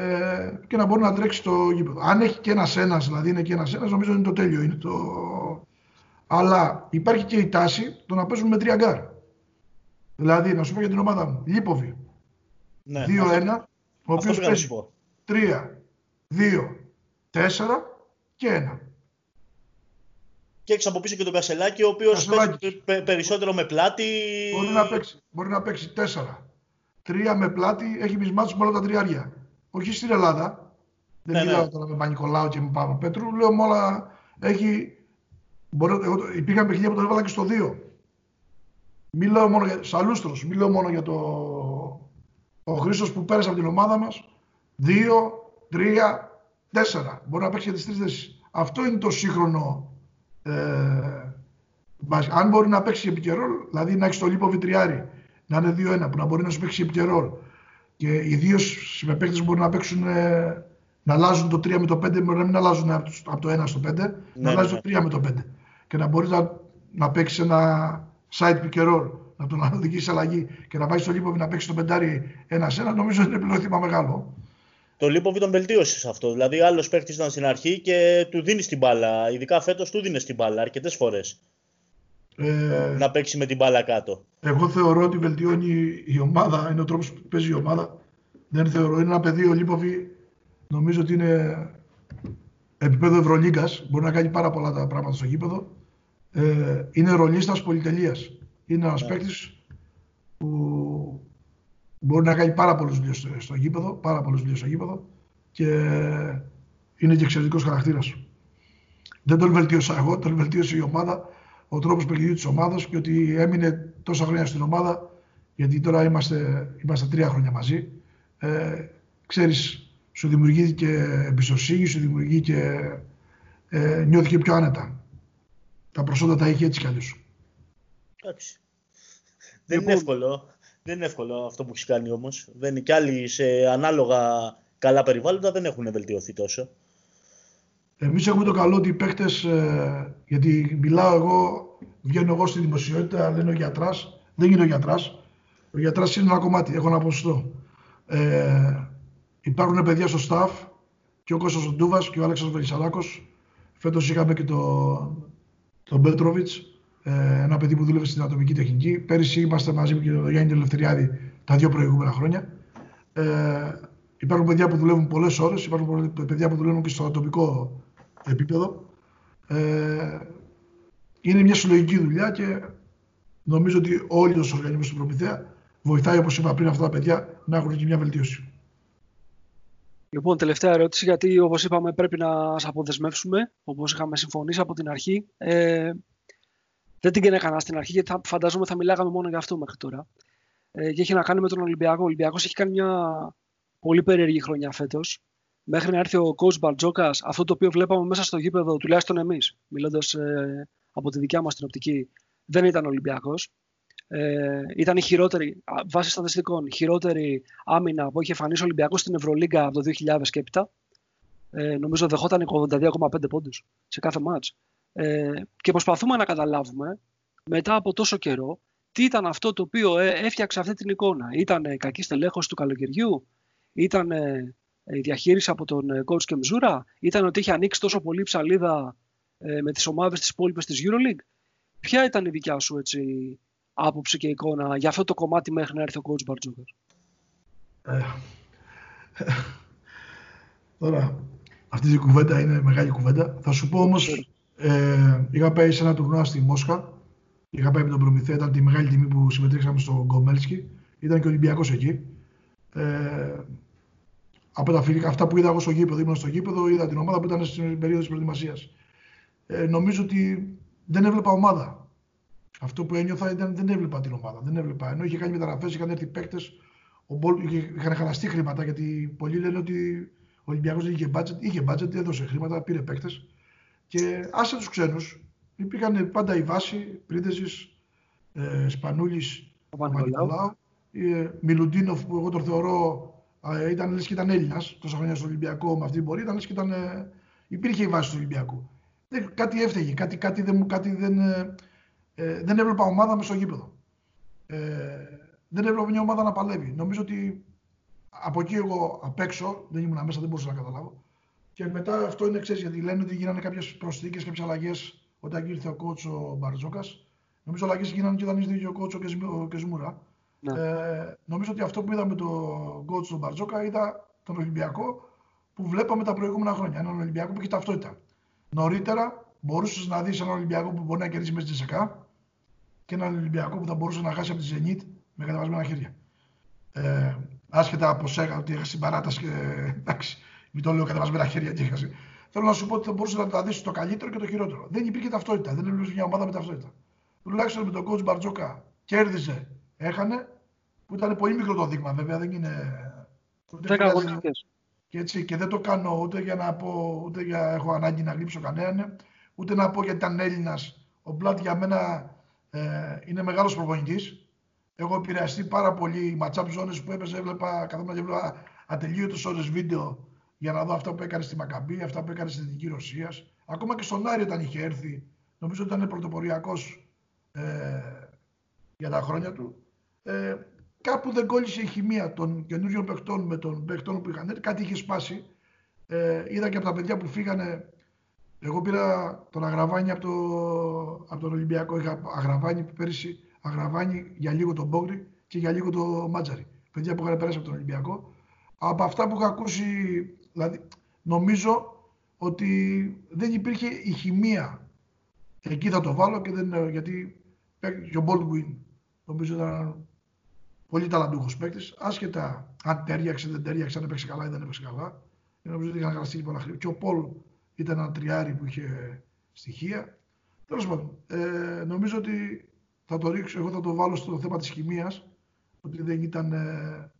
ε, και να μπορεί να τρέξει το γήπεδο. Αν έχει και ένας ένας, δηλαδή είναι και ένας ένας, νομίζω είναι το τέλειο. Είναι το... Αλλά υπάρχει και η τάση το να παίζουμε με τρία γκαρντ. Δηλαδή, να σου πω για την ομάδα μου. Λίποβι. Ναι, 2-1. Ο οποίος παίζει 3, 2, 4 και 1. Και έχεις από πίσω και τον Κασελάκη, ο οποίος παίζει περισσότερο με πλάτη. Μπορεί να παίξει, μπορεί να παίξει 4. Τρία με πλάτη, έχει μισμάτου με όλα τα τριάρια. Όχι στην Ελλάδα. Δεν ναι, μιλάω ναι. τώρα με Πανικολάου και με Πάπα Πέτρου. Λέω με όλα. Έχει. Μπορεί, εγώ, υπήρχαν παιχνίδια που το έβαλα και στο 2. Μιλάω μόνο για. Σαλούστρο, μιλάω μόνο για το. Ο Χρήστος που πέρασε από την ομάδα μας. 2, 3, 4. Μπορεί να παίξει για τις τρεις θέσεις. Αυτό είναι το σύγχρονο. Ε, αν μπορεί να παίξει επικαιρό, δηλαδή να έχεις το λίπο βιτριάρι, να είναι 2-1, που να μπορεί να σου παίξει επικαιρό. Και ιδίω οι παίκτε μπορεί να παίξουν ε, να αλλάζουν το 3 με το 5, μπορεί να μην αλλάζουν από το 1 στο 5, ναι, να αλλάζει ναι. το 3 με το 5. Και να μπορείς να, να παίξεις ένα side pick and roll, να τον οδηγήσει αλλαγή και να βάζεις το Λίποβι να παίξει το πεντάρι ένα-ένα, νομίζω είναι πληροθύμα μεγάλο. Το Λίποβι τον βελτίωσες αυτό. Δηλαδή, άλλος παίκτης ήταν στην αρχή και του δίνεις την μπάλα. Ειδικά φέτος του δίνεις την μπάλα αρκετές φορές. Ε, να παίξει με την μπάλα κάτω. Εγώ θεωρώ ότι βελτιώνει η ομάδα, είναι ο τρόπος που παίζει η ομάδα. Δεν θεωρώ, είναι ένα παιδί ο Λίποβι, νομίζω ότι είναι επίπεδο Ευρωλίγκας. Μπορεί να κάνει πάρα πολλά τα πράγματα στο γήπεδο. Ε, είναι ρολίστας πολυτελείας. Είναι ένας yeah. Ναι. παίκτης που μπορεί να κάνει πάρα πολλού δουλειές στο, στο γήπεδο, πάρα πολλές δουλειές στο γήπεδο και είναι και εξαιρετικός χαρακτήρας. Δεν τον βελτίωσα εγώ, τον βελτίωσε η ομάδα ο τρόπος παιχνιδιού της ομάδας και ότι έμεινε τόσα χρόνια στην ομάδα, γιατί τώρα είμαστε, είμαστε τρία χρόνια μαζί. Ε, ξέρεις, σου δημιουργεί και εμπιστοσύνη, σου δημιουργεί και ε, νιώθει και πιο άνετα. Τα προσόντα τα έχει έτσι κι αλλιώς. Εντάξει. Δεν είναι λοιπόν- εύκολο. Δεν είναι εύκολο αυτό που έχει κάνει όμως. Δεν είναι κι άλλοι σε ανάλογα καλά περιβάλλοντα δεν έχουν βελτιωθεί τόσο. Εμείς έχουμε το καλό ότι οι παίχτε, ε, γιατί μιλάω εγώ, βγαίνω εγώ στη δημοσιότητα, λένε ο γιατράς. Δεν είναι ο γιατράς. Ο Γιατράς είναι ένα κομμάτι, έχω ένα ποσοστό. Ε, υπάρχουν παιδιά στο staff και ο Κώστας Ντούβας και ο Αλέξανδρος Βελισσαράκος. Φέτος είχαμε και τον το Πέτροβιτς, ε, ένα παιδί που δούλευε στην ατομική τεχνική. Πέρυσι είμαστε μαζί με τον Γιάννη Ελευθεριάδη τα δύο προηγούμενα χρόνια. Ε, υπάρχουν παιδιά που δουλεύουν πολλές ώρες, υπάρχουν παιδιά που δουλεύουν και στο ατομικό επίπεδο. Ε, είναι μια συλλογική δουλειά και νομίζω ότι όλοι του οργανισμού του Προμηθέα βοηθάει, όπως είπα πριν, αυτά τα παιδιά να έχουν και μια βελτίωση. Λοιπόν, τελευταία ερώτηση, γιατί όπως είπαμε πρέπει να σας αποδεσμεύσουμε, όπως είχαμε συμφωνήσει από την αρχή. Ε, δεν την έκανα στην αρχή, γιατί θα, φανταζόμαι θα μιλάγαμε μόνο για αυτό μέχρι τώρα. Ε, και έχει να κάνει με τον Ολυμπιακό. Ο Ολυμπιακός έχει κάνει μια πολύ περίεργη χρονιά φέτος μέχρι να έρθει ο coach Μπαρτζόκας, αυτό το οποίο βλέπαμε μέσα στο γήπεδο, τουλάχιστον εμείς, μιλώντας ε, από τη δικιά μας την οπτική, δεν ήταν Ολυμπιακός. Ε, ήταν η χειρότερη, βάσει στατιστικών, χειρότερη άμυνα που είχε εμφανίσει ο Ολυμπιακός στην Ευρωλίγκα από το 2000 και έπειτα. Ε, νομίζω δεχόταν 82,5 πόντους σε κάθε μάτς. Ε, και προσπαθούμε να καταλάβουμε μετά από τόσο καιρό τι ήταν αυτό το οποίο ε, έφτιαξε αυτή την εικόνα. Ήταν κακή στελέχωση του καλοκαιριού, ήταν η διαχείριση από τον ε, coach και Μζούρα ήταν ότι είχε ανοίξει τόσο πολύ ψαλίδα ε, με τις ομάδες της υπόλοιπες της EuroLeague; Ποια ήταν η δικιά σου έτσι, άποψη και εικόνα για αυτό το κομμάτι μέχρι να έρθει ο coach Μπαρτζόκας. Ε, τώρα, αυτή η κουβέντα είναι μεγάλη κουβέντα. Θα σου πω όμως, ε, είχα πάει σε ένα τουρνουά στη Μόσχα, είχα πάει με τον Προμηθέα, ήταν τη μεγάλη τιμή που συμμετείξαμε στο Γκομέλσκι, ήταν και ο Ολυμπιακός εκεί. Ε, από τα φιλικά, αυτά που είδα εγώ στο γήπεδο, ήμουν στο γήπεδο, είδα την ομάδα που ήταν στην περίοδο της προετοιμασίας. Ε, νομίζω ότι δεν έβλεπα ομάδα. Αυτό που ένιωθα ήταν δεν έβλεπα την ομάδα. Δεν έβλεπα. Ενώ είχε κάνει μεταγραφές, είχαν έρθει παίκτες, είχαν χαλαστεί χρήματα γιατί πολλοί λένε ότι ο Ολυμπιακός δεν είχε budget. Είχε budget, έδωσε χρήματα, πήρε παίκτες. Και άσε τους ξένους, υπήρχαν πάντα η βάση, πρίτεζης, ε, Σπανούλης, Παπα-Νικολάου, ε, Μιλουντίνοφ που εγώ τον θεωρώ ε, ήταν λες και ήταν Έλληνας τόσα χρόνια στο Ολυμπιακό με αυτή την πορεία, ήταν λες και ήταν, ε, υπήρχε η βάση του Ολυμπιακού. Ε, κάτι έφταιγε, κάτι, κάτι, δεν, κάτι δεν, ε, ε, δεν έβλεπα ομάδα μέσα στο γήπεδο. Ε, δεν έβλεπα μια ομάδα να παλεύει. Νομίζω ότι από εκεί εγώ απ' έξω, δεν ήμουν μέσα, δεν μπορούσα να καταλάβω. Και μετά αυτό είναι εξή, γιατί λένε ότι γίνανε κάποιες προσθήκες, κάποιες αλλαγές όταν ήρθε ο κότσο Μπαρτζόκας. Νομίζω αλλαγές γίνανε και όταν ήρθε ο κότσο Κεσμούρα. Ναι. Ε, νομίζω ότι αυτό που είδαμε τον κότσο Μπαρτζόκα ήταν τον Ολυμπιακό που βλέπαμε τα προηγούμενα χρόνια. Έναν Ολυμπιακό που έχει ταυτότητα. Νωρίτερα μπορούσες να δεις έναν Ολυμπιακό που μπορεί να κερδίσει μέσα στη ΣΕΚΑ και έναν Ολυμπιακό που θα μπορούσε να χάσει από τη Ζενίτ με κατεβασμένα χέρια. Ε, άσχετα από σέγα ότι έχασε παράταση και εντάξει, μην το λέω κατεβασμένα χέρια και έχασε. Θέλω να σου πω ότι θα μπορούσες να τα δεις το καλύτερο και το χειρότερο. Δεν υπήρχε ταυτότητα. Δεν έβλεπε μια ομάδα με ταυτότητα. Τουλάχιστον με τον coach Μπαρτζόκα κέρδιζε, έχανε, που ήταν πολύ μικρό το δείγμα βέβαια. Δεν είναι. Δεν και, έτσι, και δεν το κάνω ούτε για να πω, ούτε για έχω ανάγκη να γλύψω κανέναν, ούτε να πω γιατί ήταν Έλληνας. Ο Μπλάτ για μένα ε, είναι μεγάλος προπονητής. Έχω επηρεαστεί πάρα πολύ. Οι ματσάπ ζώνες που έπαιζε, έβλεπα, καθόμουν και έβλεπα ατελείωτες ώρες βίντεο για να δω αυτά που έκανε στη Μακαμπή, αυτά που έκανε στην Εθνική Ρωσίας. Ακόμα και στον Άρη όταν είχε έρθει, νομίζω ότι ήταν πρωτοποριακός ε, για τα χρόνια του. Ε, κάπου δεν κόλλησε η χημεία των καινούριων παιχτών με των παιχτών που είχαν έρθει. Κάτι είχε σπάσει. Ε, είδα και από τα παιδιά που φύγανε. Εγώ πήρα τον Αγραβάνη από, το, από τον Ολυμπιακό. Είχα Αγραβάνη πέρυσι, Αγραβάνη για λίγο τον Μπόγρι και για λίγο τον Μάτζαρη. Παιδιά που είχαν περάσει από τον Ολυμπιακό. Από αυτά που είχα ακούσει, δηλαδή, νομίζω ότι δεν υπήρχε η χημεία. Εκεί θα το βάλω και δεν, γιατί και ο Μπόλτγκουιν νομίζω ήταν πολύ ταλαντούχος παίκτης. Άσχετα αν τέριαξε, δεν τέριαξε, αν έπαιξε καλά ή δεν έπαιξε καλά. Νομίζω ότι είχαν γραφτεί πολλά χρήματα. Και ο Πολ ήταν ένα τριάρι που είχε στοιχεία. Τέλος πάντων, ε, νομίζω ότι θα το ρίξω, εγώ θα το βάλω στο θέμα της χημίας. Ότι δεν ήταν ε,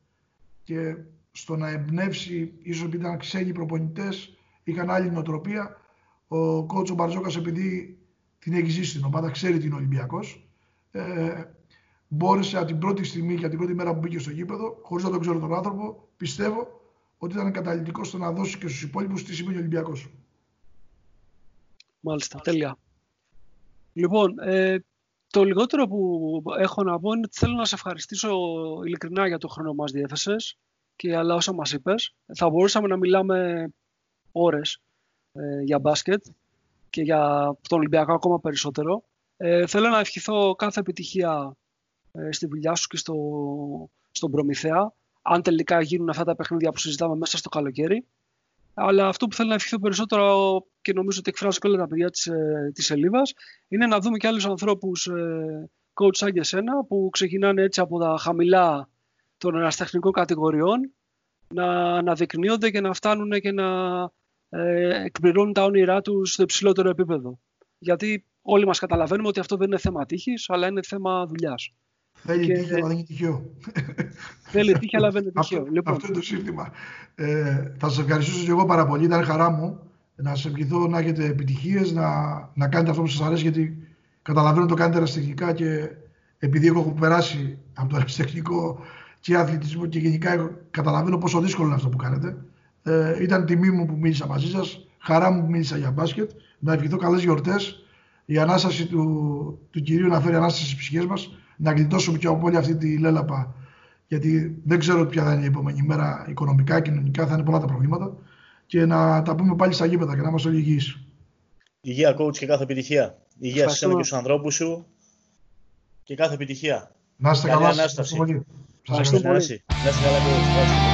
και στο να εμπνεύσει, ίσως επειδή ήταν ξένοι προπονητές, είχαν άλλη νοοτροπία. Ο κότσο Μπαρζόκα, επειδή την έχει ζήσει την ομάδα, ξέρει την Ολυμπιακός. Ε, μπόρεσε από την πρώτη στιγμή και από την πρώτη μέρα που μπήκε στο γήπεδο, χωρίς να τον ξέρω τον άνθρωπο, πιστεύω ότι ήταν καταλητικό στο να δώσει και στους υπόλοιπους τι σημαίνει ο Ολυμπιακός. Μάλιστα, τέλεια. Λοιπόν, ε, το λιγότερο που έχω να πω είναι ότι θέλω να σε ευχαριστήσω ειλικρινά για το χρόνο που μας διέθεσες και άλλα όσα μας είπες. Θα μπορούσαμε να μιλάμε ώρες ε, για μπάσκετ και για τον Ολυμπιακό ακόμα περισσότερο. Ε, θέλω να ευχηθώ κάθε επιτυχία ε, στη δουλειά σου και στο, στον Προμηθέα, αν τελικά γίνουν αυτά τα παιχνίδια που συζητάμε μέσα στο καλοκαίρι. Αλλά αυτό που θέλω να ευχηθώ περισσότερο και νομίζω ότι εκφράζω και όλα τα παιδιά της, ε, της σελίδας είναι να δούμε και άλλους ανθρώπους ε, coach σαν και εσένα που ξεκινάνε έτσι από τα χαμηλά των εραστεχνικών κατηγοριών να αναδεικνύονται και να φτάνουν και να ε, εκπληρώνουν τα όνειρά τους στο υψηλότερο επίπεδο. Γιατί όλοι μας καταλαβαίνουμε ότι αυτό δεν είναι θέμα τύχης, αλλά είναι θέμα δουλειάς. Θέλει και... τύχη, αλλά δεν είναι τυχαίο. Θέλει τύχη, αλλά δεν είναι τυχαίο. Αυτό, λοιπόν. αυτό είναι το σύνθημα. Ε, θα σα ευχαριστήσω και εγώ πάρα πολύ. Ήταν χαρά μου να σας ευχηθώ να έχετε επιτυχίες, να, να κάνετε αυτό που σας αρέσει, γιατί καταλαβαίνω το κάνετε αεραστεχνικά και επειδή εγώ έχω περάσει από το αεραστεχνικό και αθλητισμό και γενικά καταλαβαίνω πόσο δύσκολο είναι αυτό που κάνετε. Ε, ήταν τιμή μου που μίλησα μαζί σας, χαρά μου που μίλησα για μπάσκετ. Να ευχηθώ καλές γιορτές. Η ανάσταση του, του κυρίου να φέρει ανάσταση στις ψυχές μας να γλιτώσουμε και από όλη αυτή τη λέλαπα. Γιατί δεν ξέρω ποια θα είναι η επόμενη μέρα οικονομικά, κοινωνικά, θα είναι πολλά τα προβλήματα. Και να τα πούμε πάλι στα γήπεδα και να είμαστε όλοι υγιείς. Υγεία, coach και κάθε επιτυχία. Υγεία σε εσένα και στου ανθρώπους σου και κάθε επιτυχία. Να είστε καλά. Καλή ανάσταση. Ευχαριστώ πολύ. Να είστε καλά, coach.